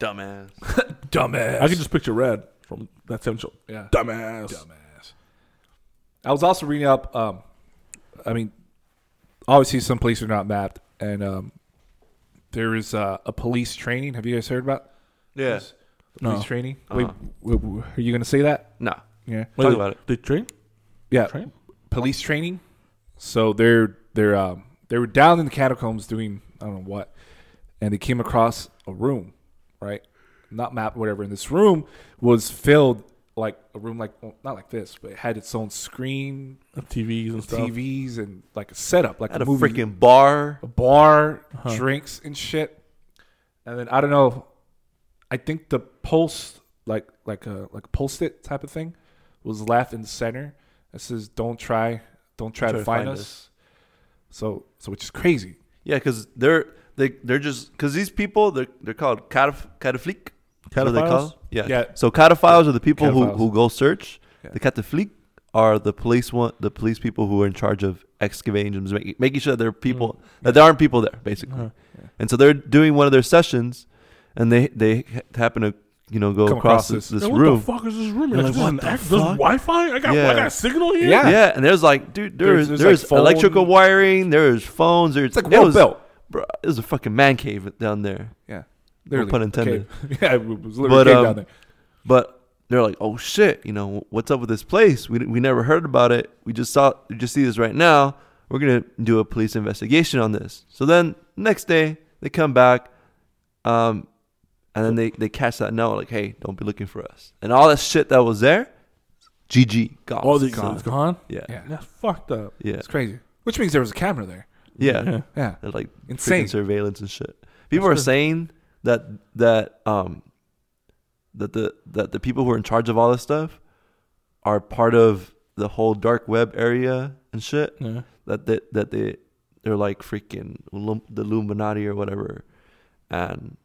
Dumbass. dumbass. I can just picture Red from that same show. Yeah. Dumbass. dumbass. I was also reading up. Um, I mean, obviously some places are not mapped, and um, there is uh, a police training. Have you guys heard about? Yeah. this? Police No. training. Uh-huh. Wait, w- w- are you going to say that? No. Yeah. Wait, Talk they- about it. They train? Yeah. Train? police training. So they're they're um, they were down in the catacombs doing I don't know what, and they came across a room, right? Not mapped, whatever. And this room was filled like a room like well, not like this, but it had its own screen, of TVs and stuff. TVs, and like a setup, like At a, a movie, freaking bar. a bar, Uh-huh. drinks and shit. And then I don't know. I think the post, like like a like a post it type of thing, was left in the center. It says, "Don't try, don't try, to, find, us. So so which is crazy. Yeah, because they're they they're just because these people they're they're called cataf cataflic. Is what they call? Yeah. Yeah. So cataphiles are the people who, who go search. Yeah. The cataflic are the police one, the police people who are in charge of excavating, and making, making sure that there are people that there aren't people there, basically. Uh-huh. And so they're doing one of their sessions, and they they ha- happen to you know go Come across, across this, this. Yeah, what room. the fuck is this room? Like, what the there's fuck? Wi-Fi. I got, Yeah. I got signal here. Yeah. Yeah, and there's like, dude, there's There's- there's, there's, like, electrical wiring, there's phones, there's It's like it well was, built. Bro, it was a fucking man cave down there. Yeah. No pun intended. Okay. yeah, it was literally But, cave um, down there. But they're like, oh shit, you know, what's up with this place? We, we never heard about it. We just saw, we just see this right now. We're gonna do a police investigation on this. So then next day they come back, um, and then they they catch that note like, hey, don't be looking for us. And all that shit that was there, GG, gone. All the, gone. gone. yeah, Yeah. That's fucked up. yeah, It's crazy. Which means there was a camera there. Yeah. Yeah. Yeah. They're like Insane. freaking surveillance and shit. People are good. saying that that um that the that the people who are in charge of all this stuff are part of the whole dark web area and shit. Yeah. That they, that they they're like freaking the Illuminati or whatever, and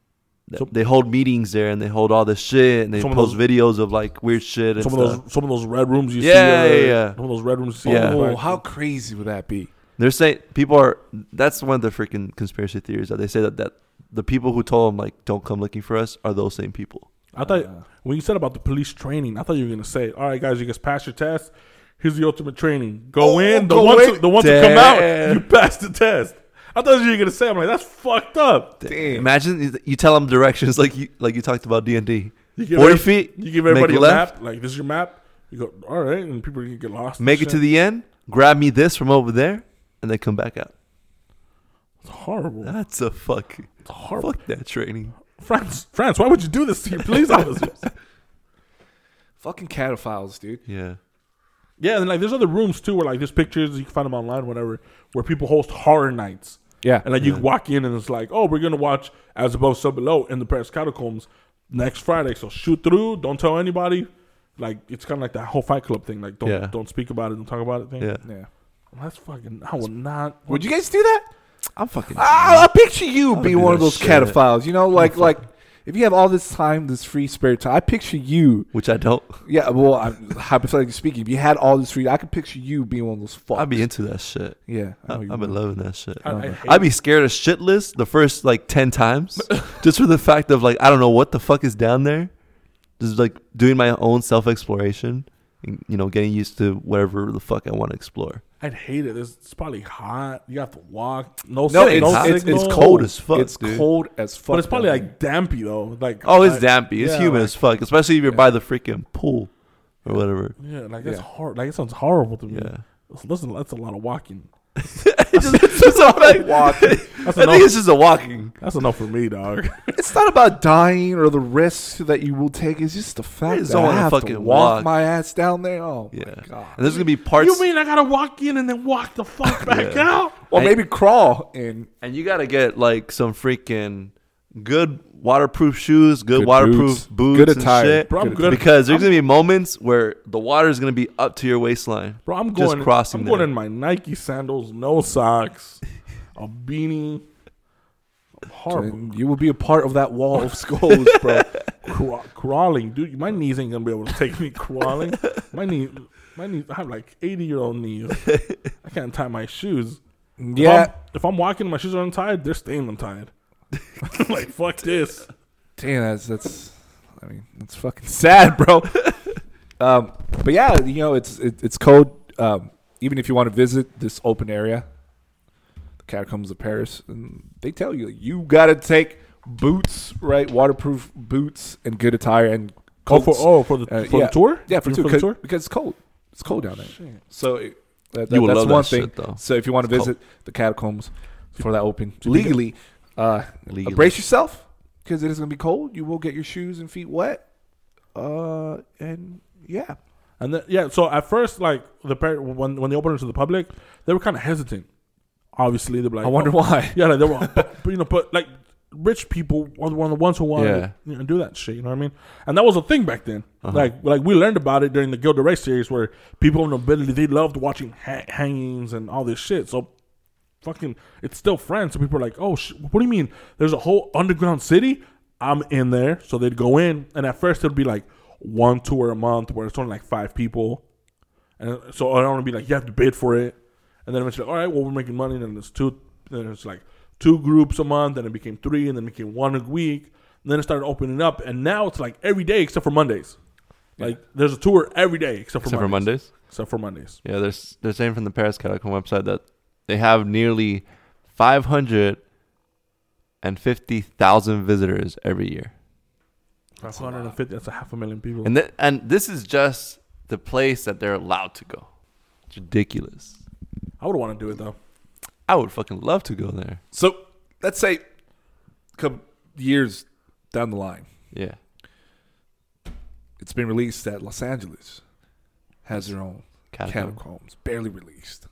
So- they hold meetings there and they hold all this shit and they Some of post videos of like weird shit and Some of those, some of those red rooms you Yeah, see. yeah, uh, yeah. Some of those red rooms you see. Yeah. Oh, how crazy would that be? They're saying people are. That's one of the freaking conspiracy theories that they say that that the people who told them like don't come looking for us are those same people. I thought Uh, when you said about the police training, I thought you were gonna say, "All right, guys, you guys pass your test. Here's the ultimate training. Go Oh, in. The go ones, in. the ones that come out, you pass the test." I thought you were gonna say, "I'm like, that's fucked up." Damn. Imagine you- you tell them directions like you like you talked about D and D. You give Forty feet. You give everybody make a left, map. Like this is your map. You go, all right, and people can get lost. Make it to the end. Grab me this from over there, and then come back out. It's horrible. That's a fuck. It's horrible. Fuck that training. France, France, why would you do this to your police officers? Fucking cataphiles, dude. Yeah. yeah, and like there's other rooms too where like there's pictures you can find them online, whatever, where people host horror nights. Yeah. And like you walk in and it's like, oh, we're gonna watch As Above, So Below in the Paris Catacombs next Friday. So shoot through, don't tell anybody. Like it's kind of like that whole Fight Club thing. Like don't Yeah. don't speak about it, don't talk about it thing. Yeah. yeah. That's fucking. I would not. Would you guys do that? I'm fucking. Ah, I, I picture you being do one of those shit. cataphiles. You know, like like if you have all this time, this free spare time. I picture you. Which I don't. Yeah, well, I'm, hypothetically speaking, if you had all this free, I could picture you being one of those fucks. I'd be into that shit. Yeah, I I, know you I've been would. loving that shit. I, I I'd be scared of shitless the first like ten times, just for the fact of like I don't know what the fuck is down there. Just like doing my own self exploration, and, you know, getting used to whatever the fuck I want to explore. I'd hate it. It's, it's probably hot. You have to walk. No, No, sig- it's, no it's, it's cold as fuck, It's dude. cold as fuck. But it's probably like dampy though. Like Oh, it's like- dampy. It's yeah, humid like- as fuck, especially if you're Yeah. by the freaking pool or whatever. Yeah, like that's Yeah. hard. Like it sounds horrible to me. Yeah. Listen, that's a lot of walking. it's just, it's just a, like, That's I enough. think it's just a walking. That's enough for me, dog. It's not about dying or the risks that you will take. It's just the fact just that don't I wanna have to walk, walk. my ass down there. Oh Yeah. my god! And there's gonna be parts. you mean I gotta walk in and then walk the fuck back Yeah. out? Or I- maybe crawl in. and you gotta get like some freaking good waterproof shoes, good, Good waterproof boots, boots, good and attire. shit. Bro, I'm Good good. Because there's I'm, gonna be moments where the water is gonna be up to your waistline. bro, I'm going. just going. crossing I'm going there. in my Nike sandals, no socks, a beanie. I'm horrible. And you will be a part of that wall of skulls, bro. Craw- crawling, dude. My knees ain't gonna be able to take me crawling. My knee, my knees. I have like 80 year old knees. I can't tie my shoes. If yeah, I'm, if I'm walking, and my shoes are untied. They're staying untied. like fuck this. damn, that's that's. I mean, that's fucking sad, bro. um, but yeah, you know, it's it, it's cold. Um, even if you want to visit this open area, the catacombs of Paris, and they tell you you got to take boots, right? Waterproof boots and good attire and Oh, for oh for the Uh, for yeah. the tour. Yeah, for, Even two, the tour. because it's cold. It's cold down there. Shit. So it, that, that- would that's love one that thing. shit, though. So if you want to It's visit the catacombs for that open Do you think legally, uh, brace yourself because it is going to be cold. You will get your shoes and feet wet. Uh, and yeah, And then, yeah, so at first, like the par- when when they opened it to the public, they were kind of hesitant. Obviously, they were like, I wonder oh. why. Yeah, like they were, but, you know, but like rich people were one of the ones who wanted Yeah. to you know, do that shit. You know what I mean? And that was a thing back then. Uh-huh. Like like we learned about it during the Gilles de Rais series, where people of nobility they loved watching ha- hangings and all this shit. So. Fucking, it's still France. So people are like, "Oh, sh- what do you mean? There's a whole underground city? I'm in there." So they'd go in, and at first it'd be like one tour a month, where it's only like five people, and so I don't want to be like you have to bid for it, and then eventually, all right, well we're making money, and then it's two, then it's like two groups a month, then it became three, and then it became one a week, and then it started opening up, and now it's like every day except for Mondays. Like there's a tour every day except for Except for Mondays. Mondays. Except for Mondays. Yeah, there's they're saying from the Paris Catacomb website that they have nearly five hundred and fifty thousand visitors every year. Five hundred and fifty. That's a half a million people. And th- and this is just the place that they're allowed to go. It's ridiculous. I would want to do it though. I would fucking love to go there. So let's say, come years down the line, Yeah. it's been released that Los Angeles has their own Catacomb. catacombs, barely released,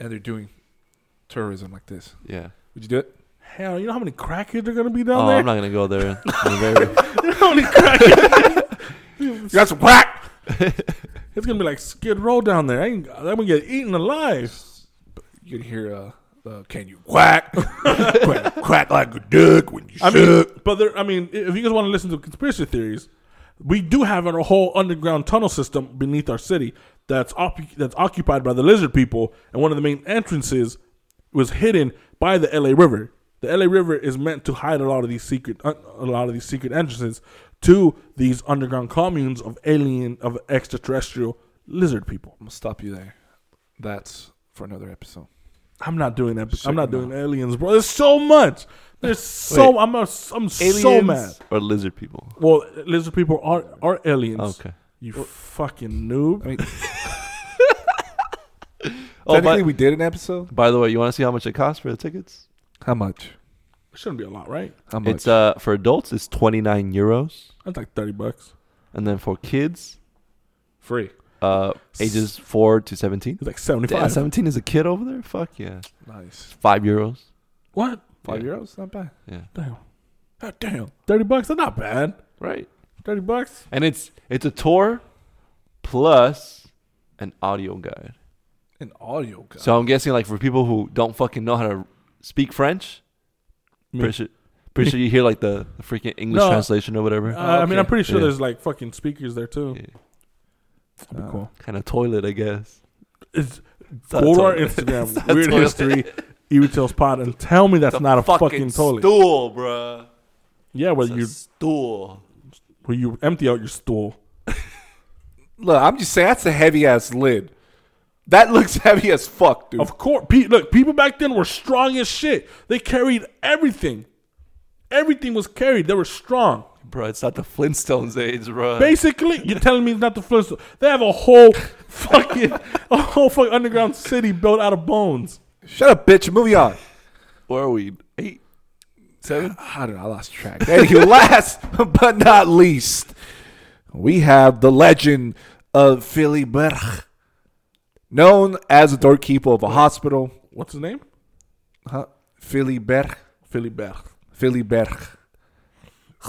and they're doing tourism like this. Yeah. Would you do it? Hell, you know how many crackheads are gonna be down Oh, there? I'm not gonna go there. I'm very- you know how many crackheads? You got some crack. it's gonna be like Skid Row down there. I ain't, I'm gonna get eaten alive. You can hear, uh, uh, "Can you quack? quack, quack like a duck when you I should." mean, but there. I mean, if you guys want to listen to conspiracy theories, we do have a whole underground tunnel system beneath our city that's op- that's occupied by the lizard people, and one of the main entrances was hidden by the L.A. River. The L.A. River is meant to hide a lot of these secret, uh, a lot of these secret entrances to these underground communes of alien, of extraterrestrial lizard people. I'm gonna stop you there. That's for another episode. I'm not doing that. I'm not doing aliens, bro. There's so much. There's so. I'm. A, I'm so mad. or lizard people. Well, lizard people are are aliens. Okay. You fucking noob. I mean, Oh, technically, by, we did an episode. by the way, you want to see how much it costs for the tickets? How much? It shouldn't be a lot, right? How much? It's uh for adults it's 29 euros, That's like thirty bucks. and then for kids free. uh ages 4 to 17. It's like seventy five. 17 is a kid over there? Fuck yeah. Nice. 5 euros. What? Five Yeah. euros, not bad. Yeah. Damn. God damn. Thirty bucks. That's not bad. Right. Thirty bucks. And it's it's a tour plus an audio guide. An audio guide. So I'm guessing like for people who don't fucking know how to speak French, Me. pretty sure, pretty sure you hear like the, the freaking English No. translation or whatever. Uh, I mean. I'm pretty sure Yeah. there's like fucking speakers there too. Yeah. That'd be Uh, cool. Kind of toilet, I guess. It's, It's not a go to our toilet. Instagram, not a Weird toilet. History, Eerie Tales Pod, and tell me that's It's not a fucking, toilet. stool, bruh. Yeah, where It's a you stool. Where you empty out your stool. Look, I'm just saying that's a heavy ass lid. That looks heavy as fuck, dude. Of course, pe- look, people back then were strong as shit. They carried everything. Everything was carried. They were strong. Bro, it's not the Flintstones age, bro. Basically, you're telling me it's not the Flintstones. They have a whole fucking a whole fucking underground city built out of bones. Shut up, bitch. Moving on. Where are we? Eight? Seven? I don't know. I lost track. Anyway, last but not least, we have the legend of Philly Berg, known as the doorkeeper of a hospital. What's his name? Huh? Philly Berg. Philly Berg. Philly Berg.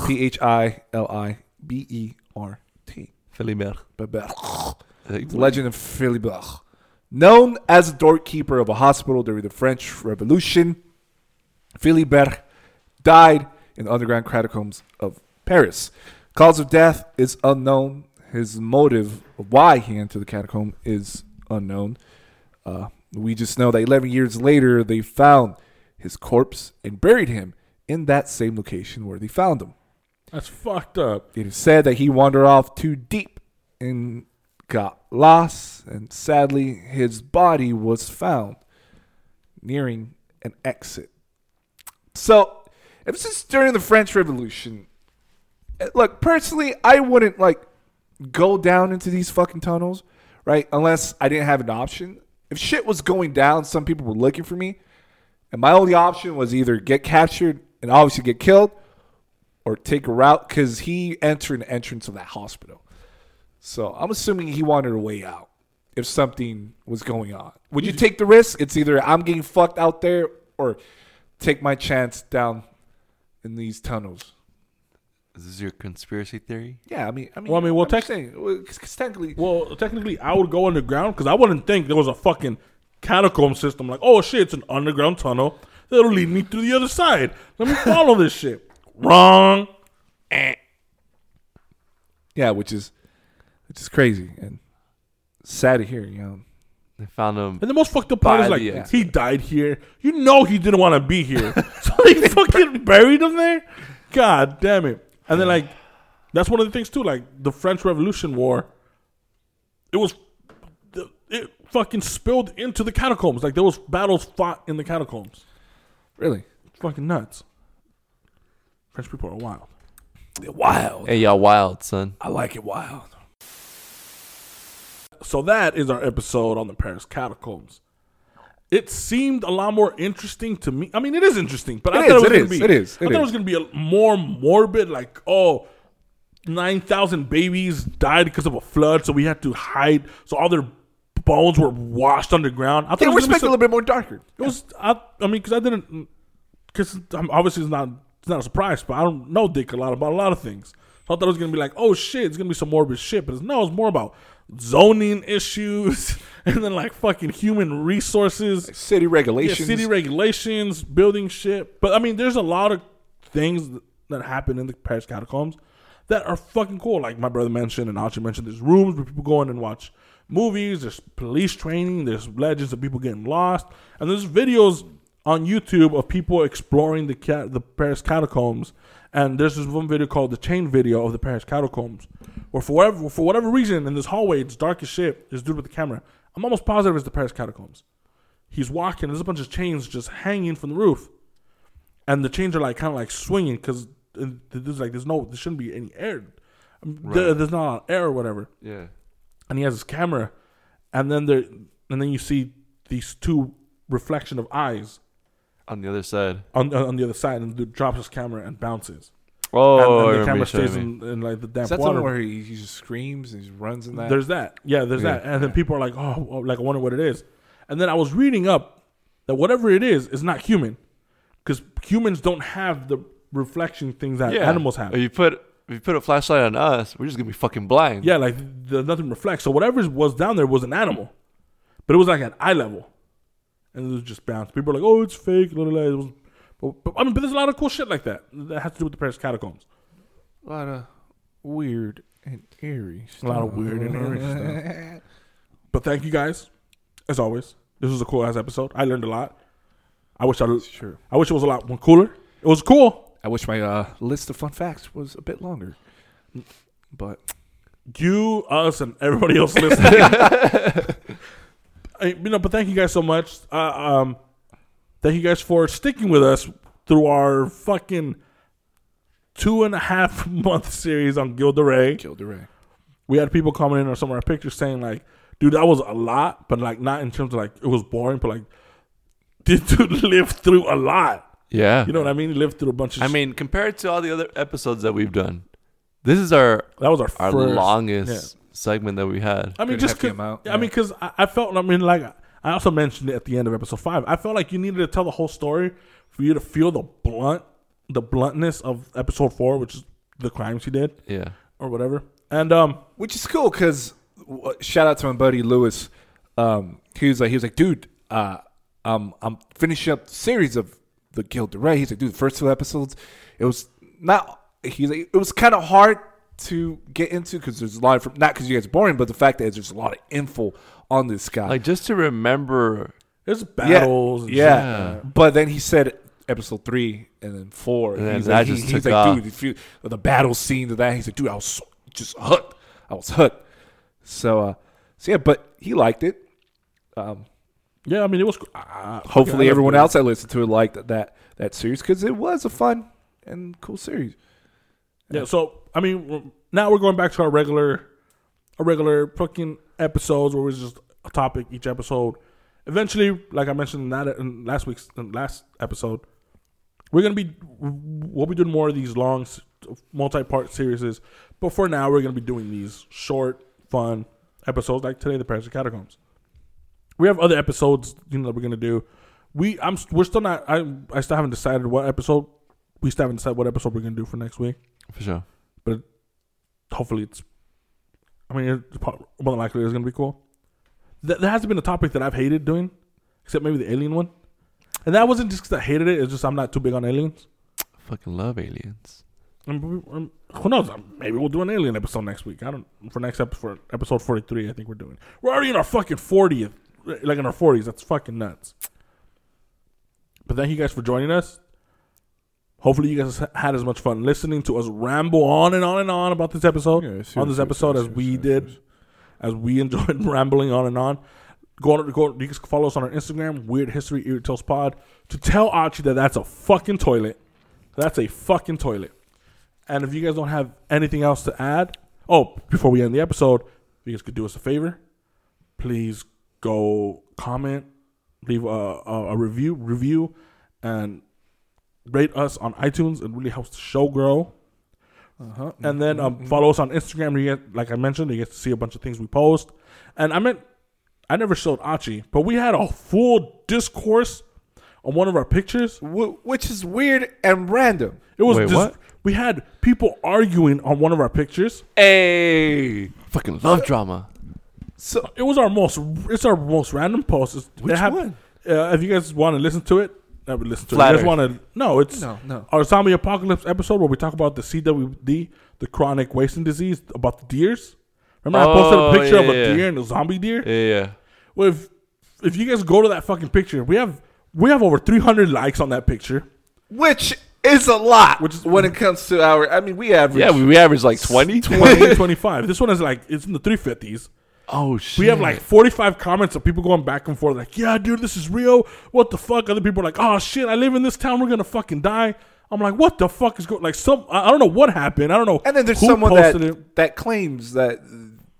P H I L I B E R T. Philibert. Berg. Like, The legend of Philibert. Known as the doorkeeper of a hospital during the French Revolution, Philibert died in the underground catacombs of Paris. Cause of death is unknown. His motive of why he entered the catacomb is unknown. Uh, we just know that 11 years later, they found his corpse and buried him in that same location where they found him. That's fucked up. It is said that he wandered off too deep and got lost, and sadly, his body was found nearing an exit. So, if this is during the French Revolution, eh, look, personally, I wouldn't like go down into these fucking tunnels, right? Unless I didn't have an option. If shit was going down, some people were looking for me, and my only option was either get captured and obviously get killed, or take a route because he entered an entrance of that hospital. So I'm assuming he wanted a way out if something was going on. Would you take the risk? It's either I'm getting fucked out there or take my chance down in these tunnels. Is this your conspiracy theory? Yeah, I mean, I mean, Well, I mean, well, I'm just saying, well, 'cause- 'cause technically, Well, technically, I would go underground because I wouldn't think there was a fucking catacomb system. Like, oh shit, it's an underground tunnel that'll lead me to the other side. Let me follow this shit. Wrong. Eh. yeah, which is which is crazy. And sad to hear. You know, They found him. And the most fucked up part is like the end. he died here. You know he didn't want to be here, so they fucking buried him there. God damn it! And then like that's one of the things too. Like the French Revolution War, it was it fucking spilled into the catacombs. Like there was battles fought in the catacombs. really, Fucking nuts. French people are wild. They're wild. Hey, y'all wild, son. I like it wild. So that is our episode on the Paris catacombs. It seemed a lot more interesting to me. I mean, it is interesting, but I It thought it was it going is, to be. it is, I it thought it is. was going to be a more morbid, like oh, nine thousand babies died because of a flood, so we had to hide. So all their bones were washed underground. I thought Yeah, it we're was gonna a little bit more darker. it was. I, I mean, because I didn't. Because obviously it's not. It's not a surprise, but I don't know Dick a lot about a lot of things. So I thought it was gonna be like, oh shit, it's gonna be some morbid shit, but it's, no, it's more about zoning issues and then like fucking human resources, City yeah, regulations. city regulations, building shit. But I mean, there's a lot of things that- that happen in the Paris catacombs that are fucking cool. Like my brother mentioned and Archie mentioned, there's rooms where people go in and watch movies. There's police training. There's legends of people getting lost, and there's videos on YouTube of people exploring the cat the Paris catacombs. And there's this one video called the chain video of the Paris catacombs, where for whatever for whatever reason in this hallway it's dark as shit. This dude with the camera. I'm almost positive it's the Paris catacombs. He's walking. There's a bunch of chains just hanging from the roof, and the chains are like kind of like swinging because there's like there's no there shouldn't be any air. Um, there- there's not air or whatever Yeah. and he has his camera, and then there, and then you see these two reflection of eyes On the other side. on on the other side, and the dude drops his camera and bounces, Oh, and, I and the camera stays in, in like the damp Is that the water. one where he, he just screams and he runs in that? There's that, yeah, there's Yeah. that, and then people are like, oh, oh, like I wonder what it is, and then I was reading up that whatever it is is not human, because humans don't have the reflection things that Yeah. animals have. If you put if you put a flashlight on us, we're just gonna be fucking blind. Yeah, like the, nothing reflects. So whatever was down there was an animal, but it was like at eye level, and it was just bounced. People are like, "Oh, it's fake." Blah, blah, blah. It was, but, but, I mean, but there's a lot of cool shit like that that has to do with the Paris catacombs. a lot of weird and eerie. Stuff. A lot of weird and eerie stuff. But thank you guys, as always. This was a cool ass episode. I learned a lot. I wish I, Sure. I wish it was a lot more cooler. It was cool. I wish my uh, list of fun facts was a bit longer, but You, us, and everybody else listening. I, you know, but thank you guys so much. Uh, um, thank you guys for sticking with us through our fucking two and a half month series on Gilda Ray. Gilles de Rais. We had people commenting on some of our pictures saying like, "Dude, that was a lot," but like not in terms of like it was boring, but like, this dude lived through a lot. Yeah. You know what I mean? He lived through a bunch of. I sh- mean, compared to all the other episodes that we've done, this is our that was our our first, longest segment that we had. I mean, Good just hefty 'cause- amount, I mean, because I, I felt. I mean, like I also mentioned it at the end of episode five. I felt like you needed to tell the whole story for you to feel the blunt, the bluntness of episode four, which is the crimes he did Yeah. or whatever. And um, which is cool because shout out to my buddy Lewis. Um, he was like, he was like, dude, uh, um, I'm finishing up the series of the Gilles de Rais. He's like, dude, the first two episodes, it was not. He's like, it was kind of hard to get into because there's a lot of not because you guys are boring, but the fact that there's a lot of info on this guy. Like just to remember. there's battles. and shit yeah. But then he said episode three and then four, And then he's that like, just he- took he's like, off. dude, if you, the battle scene of that, he's like, dude, I was so, just hooked. I was hooked. So, uh, so yeah, but he liked it. Um, Yeah, I mean, it was. Uh, hopefully, I everyone else that listened to it liked that that, that series because it was a fun and cool series. it. Yeah, so I mean, now we're going back to our regular, our regular fucking episodes where it's just a topic each episode. Eventually, like I mentioned in that in last week's in last episode, we're gonna be we'll be doing more of these long, multi-part series. But for now, we're gonna be doing these short, fun episodes like today, the Paris of Catacombs. We have other episodes, you know, that we're gonna do. We I'm we're still not I I still haven't decided what episode. We still haven't decided what episode we're gonna do for next week. For sure. But hopefully, it's. I mean, it's more than likely it's gonna be cool. Th- there hasn't been a topic that I've hated doing, except maybe the alien one, and that wasn't just because I hated it. It's just I'm not too big on aliens. Fucking love aliens. And um, who knows? um, Maybe we'll do an alien episode next week. I don't for next episode for episode forty three. I think we're doing. We're already in our fucking fortieth, like in our forties. That's fucking nuts. But thank you guys for joining us. Hopefully, you guys had as much fun listening to us ramble on and on and on about this episode Yeah, on this episode as we did, as we enjoyed rambling on and on. Go on, go. You can follow us on our Instagram, Weird History Eerie Tales Pod, to tell Archie that that's a fucking toilet. That's a fucking toilet. And if you guys don't have anything else to add, oh, before we end the episode, if you guys could do us a favor, please go comment, leave a, a, a review, review, and rate us on iTunes. It really helps the show grow. Uh-huh. And then um, follow us on Instagram. You get, like I mentioned, you get to see a bunch of things we post. And I meant, I never showed Archie, but we had a full discourse on one of our pictures. Wh- which is weird and random. It was Wait, just, what? we had people arguing on one of our pictures. Hey, fucking love drama. So It was our most, it's our most random post. It's, Which they have- one? Uh, if you guys want to listen to it, I would listen to Flat it. If you Earth. guys want to, no, it's no, no. our zombie apocalypse episode where we talk about the CWD, the chronic wasting disease, about the deers. Remember, I posted Oh, a picture of a yeah. deer and a zombie deer. Yeah, yeah. Well, if if you guys go to that fucking picture, we have we have over 300 likes on that picture. Which is a lot. Which is- when it comes to our. I mean, we average. Yeah, we, we average like 20. 20, 25. This one is like it's in the 350s. Oh, shit. We have like 45 comments of people going back and forth, like, "Yeah, dude, this is real. What the fuck?" Other people are like, "Oh shit, I live in this town. We're gonna fucking die." I'm like, "What the fuck is going?" Like, some I don't know what happened. I don't know. And then there's someone that it. that claims that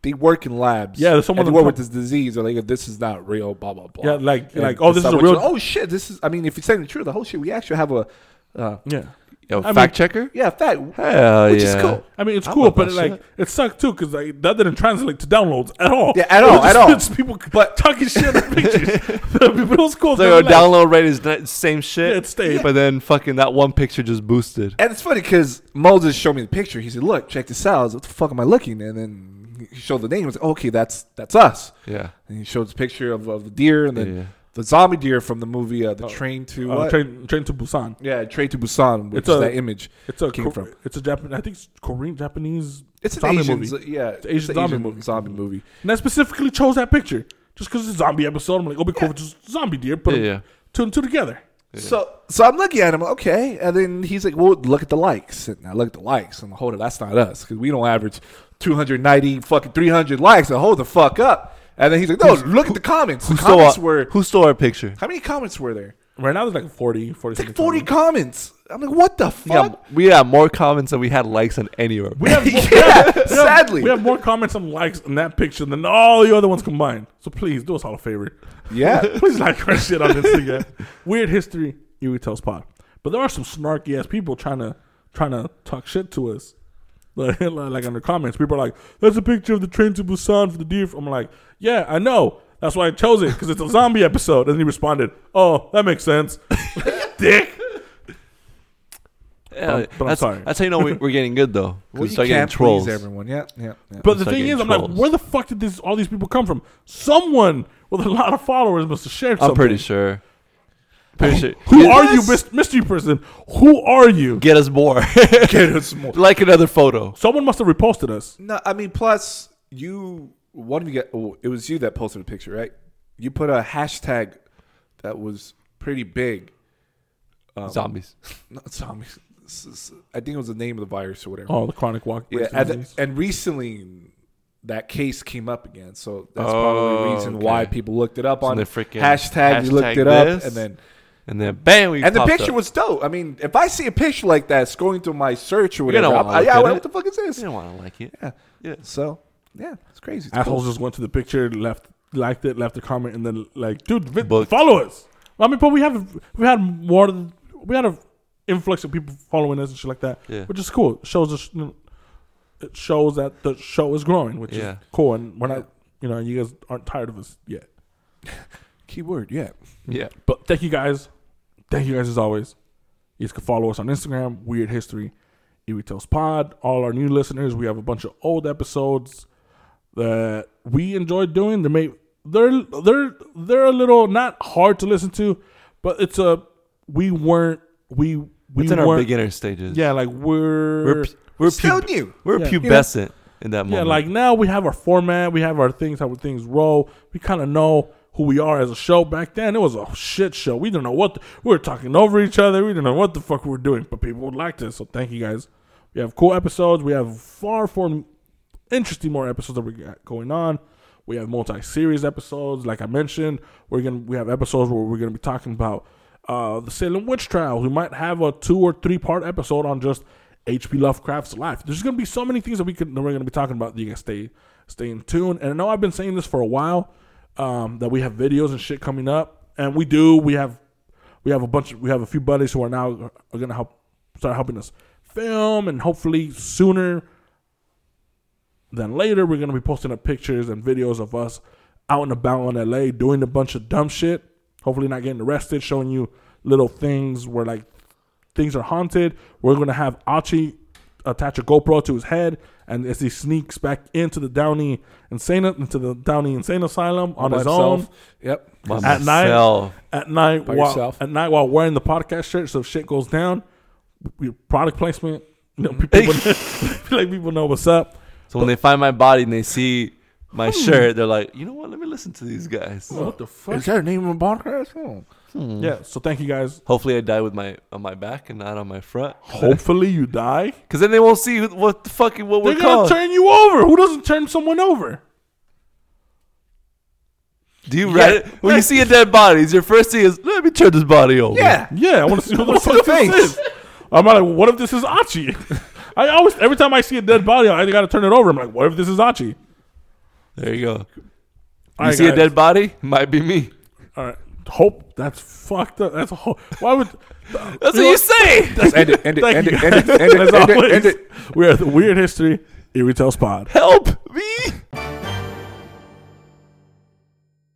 they work in labs. Yeah, there's someone that work with this disease, or like this is not real. Blah blah blah. Yeah, like- And like, oh, this is a real- Oh shit, this is. I mean, if you're saying the truth, the whole shit. We actually have a. Uh, Yeah, Yo, I mean- fact checker? yeah, fact. Hell Which yeah. is cool. I mean, it's I cool, but that like shit. it sucked too because like that didn't translate to downloads at all. Yeah, at It was all, just- at all. it's people But- talking shit on pictures. but it was cool. So They our like, download rate is the same shit. Yeah, it stayed. But then fucking that one picture just boosted. And it's funny because Moses showed me the picture. He said, "Look, check this out." I was, what the fuck am I looking? And then he showed the name. I was like, "Okay, that's that's us." Yeah. And he showed the picture of, of the deer and then Yeah. The zombie deer from the movie uh, "The Train to uh, what?" train, train to Busan. yeah, Train to Busan, which It's is a- that image. It's a Came Cor- from. it's a Japanese. I think it's Korean Japanese. It's an zombie Asian, movie. yeah, It's an Asian an zombie movie. Zombie movie. And I specifically chose that picture just because it's a zombie episode. I'm like, oh, be cool, it's just zombie deer. Put Yeah, yeah. two and two together. So, so I'm looking at him, okay, and then he's like, "Well, look at the likes." And I look at the likes, and hold it, that's not us because we don't average 290 fucking 300 likes. So hold the fuck up. And then he's like, "No, look at the comments. The Who stole, comments our, were who stole our picture? how many comments were there? Right now, there's like 40, 40 It's like something 40 comments. comments. I'm like, what the We got, fuck? we got more comments than we had likes on any of our We have, more, Yeah, we have- sadly. we have more comments and likes on that picture than all the other ones combined. So please do us all a favor. Yeah. Please like our shit on Instagram. Weird history, Eerie Tales Pod. But there are some snarky ass people trying to trying to talk shit to us. Like, like on the comments, people are like, "That's a picture of the train to Busan for the deer." I'm like, "Yeah, I know. That's why I chose it because it's a zombie episode." And he responded, "Oh, that makes sense." Dick. Yeah, But I'm- but I'm that's, sorry. That's how you know we, we're getting good though. 'cause Well, we you start can't trolls. please everyone. Yeah, yeah. yeah. But the thing getting is, I'm like, where the fuck did this all these people come from? Someone with a lot of followers must have shared. I'm pretty sure. Pretty sure. Who Get- are you, mys- mystery person? Who are you? Get us more. Get us more. like another photo. Someone must have reposted us. No, I mean, plus you, one of you got. Oh, it was you that posted a picture, right? You put a hashtag that was pretty big. Um, Zombies. Not zombies. I think it was the name of the virus or whatever. Oh, the chronic walk. yeah, and, and recently that case came up again, so that's Oh, probably the reason why people looked it up So on they freaking hashtag. You looked hashtag it up, and then And then bam, we and the picture up. was dope. I mean, if I see a picture like that scrolling through my search or You're gonna whatever, wanna I'm, yeah, at what, the fuck is this? You don't want to like it. Yeah. Yeah. So yeah, it's crazy. It's assholes cool. just went to the picture, left, liked it, left a comment, and then like, dude, vi- Booked. follow us. I mean, but we have we had more than we had a influx of people following us and shit like that, Yeah. which is cool. It shows us, you know, it shows that the show is growing, which Yeah. is cool, and we're not, you know, you guys aren't tired of us yet. Keyword, yeah. Yeah. But thank you guys. Thank you guys as always. You guys can follow us on Instagram, Weird History, Eerie Tales Pod. All our new listeners, we have a bunch of old episodes that we enjoyed doing. They may they're they're they're a little not hard to listen to, but it's a we weren't we we It's in our beginner stages. Yeah, like we're, we're pu- we're Still pu- new. we're Yeah. pubescent in that moment. yeah, like now we have our format, we have our things, how things roll. We kind of know who we are as a show. Back then, it was a shit show. We didn't know what the, we were talking over each other. We didn't know what the fuck we were doing, but people would like this. So thank you guys. We have cool episodes. We have far more interesting more episodes that we got going on. We have multi-series episodes, like I mentioned. We're gonna we have episodes where we're gonna be talking about uh, the Salem witch trials. We might have a two or three part episode on just H.P. Lovecraft's life. There's gonna be so many things that we could that we're gonna be talking about. You guys stay stay in tune. And I know I've been saying this for a while um, that we have videos and shit coming up, and we do. We have we have a bunch. Of, we have a few buddies who are now are gonna help start helping us film, and hopefully sooner than later, we're gonna be posting up pictures and videos of us out and about in LA doing a bunch of dumb shit. Hopefully, not getting arrested. Showing you little things where like things are haunted. We're gonna have Archie attach a GoPro to his head, and as he sneaks back into the Downey Insane into the Downey Insane Asylum on By his himself. own Yep. By at night- at night By while yourself. at night while wearing the podcast shirt. So if shit goes down, we, product placement. You know, people like people know what's up. So when they find my body and they see my hmm. shirt, they're like, you know what? Let me listen to these guys. What the fuck? Is that a name of a podcast? Oh. Yeah. So thank you guys. Hopefully, I die with my on my back and not on my front. Hopefully you die. Because then they won't see who- what the fucking what They're we're gonna called. turn you over. Who doesn't turn someone over? Do you read it? When you see a dead body, is your first thing is let me turn this body over. Yeah. Yeah, I want to see who the fuck the this is. I'm like, what if this is Archie? I always every time I see a dead body, I got to turn it over. I'm like, what if this is Archie? There you go. You right, see a dead body? Might be me. All right. Hope that's fucked up. That's a whole. Why would? That's what you say. Let's end it. End it. End it. End it. End it. End it. End it. We are the Weird History Eerie Tales Pod. Help me.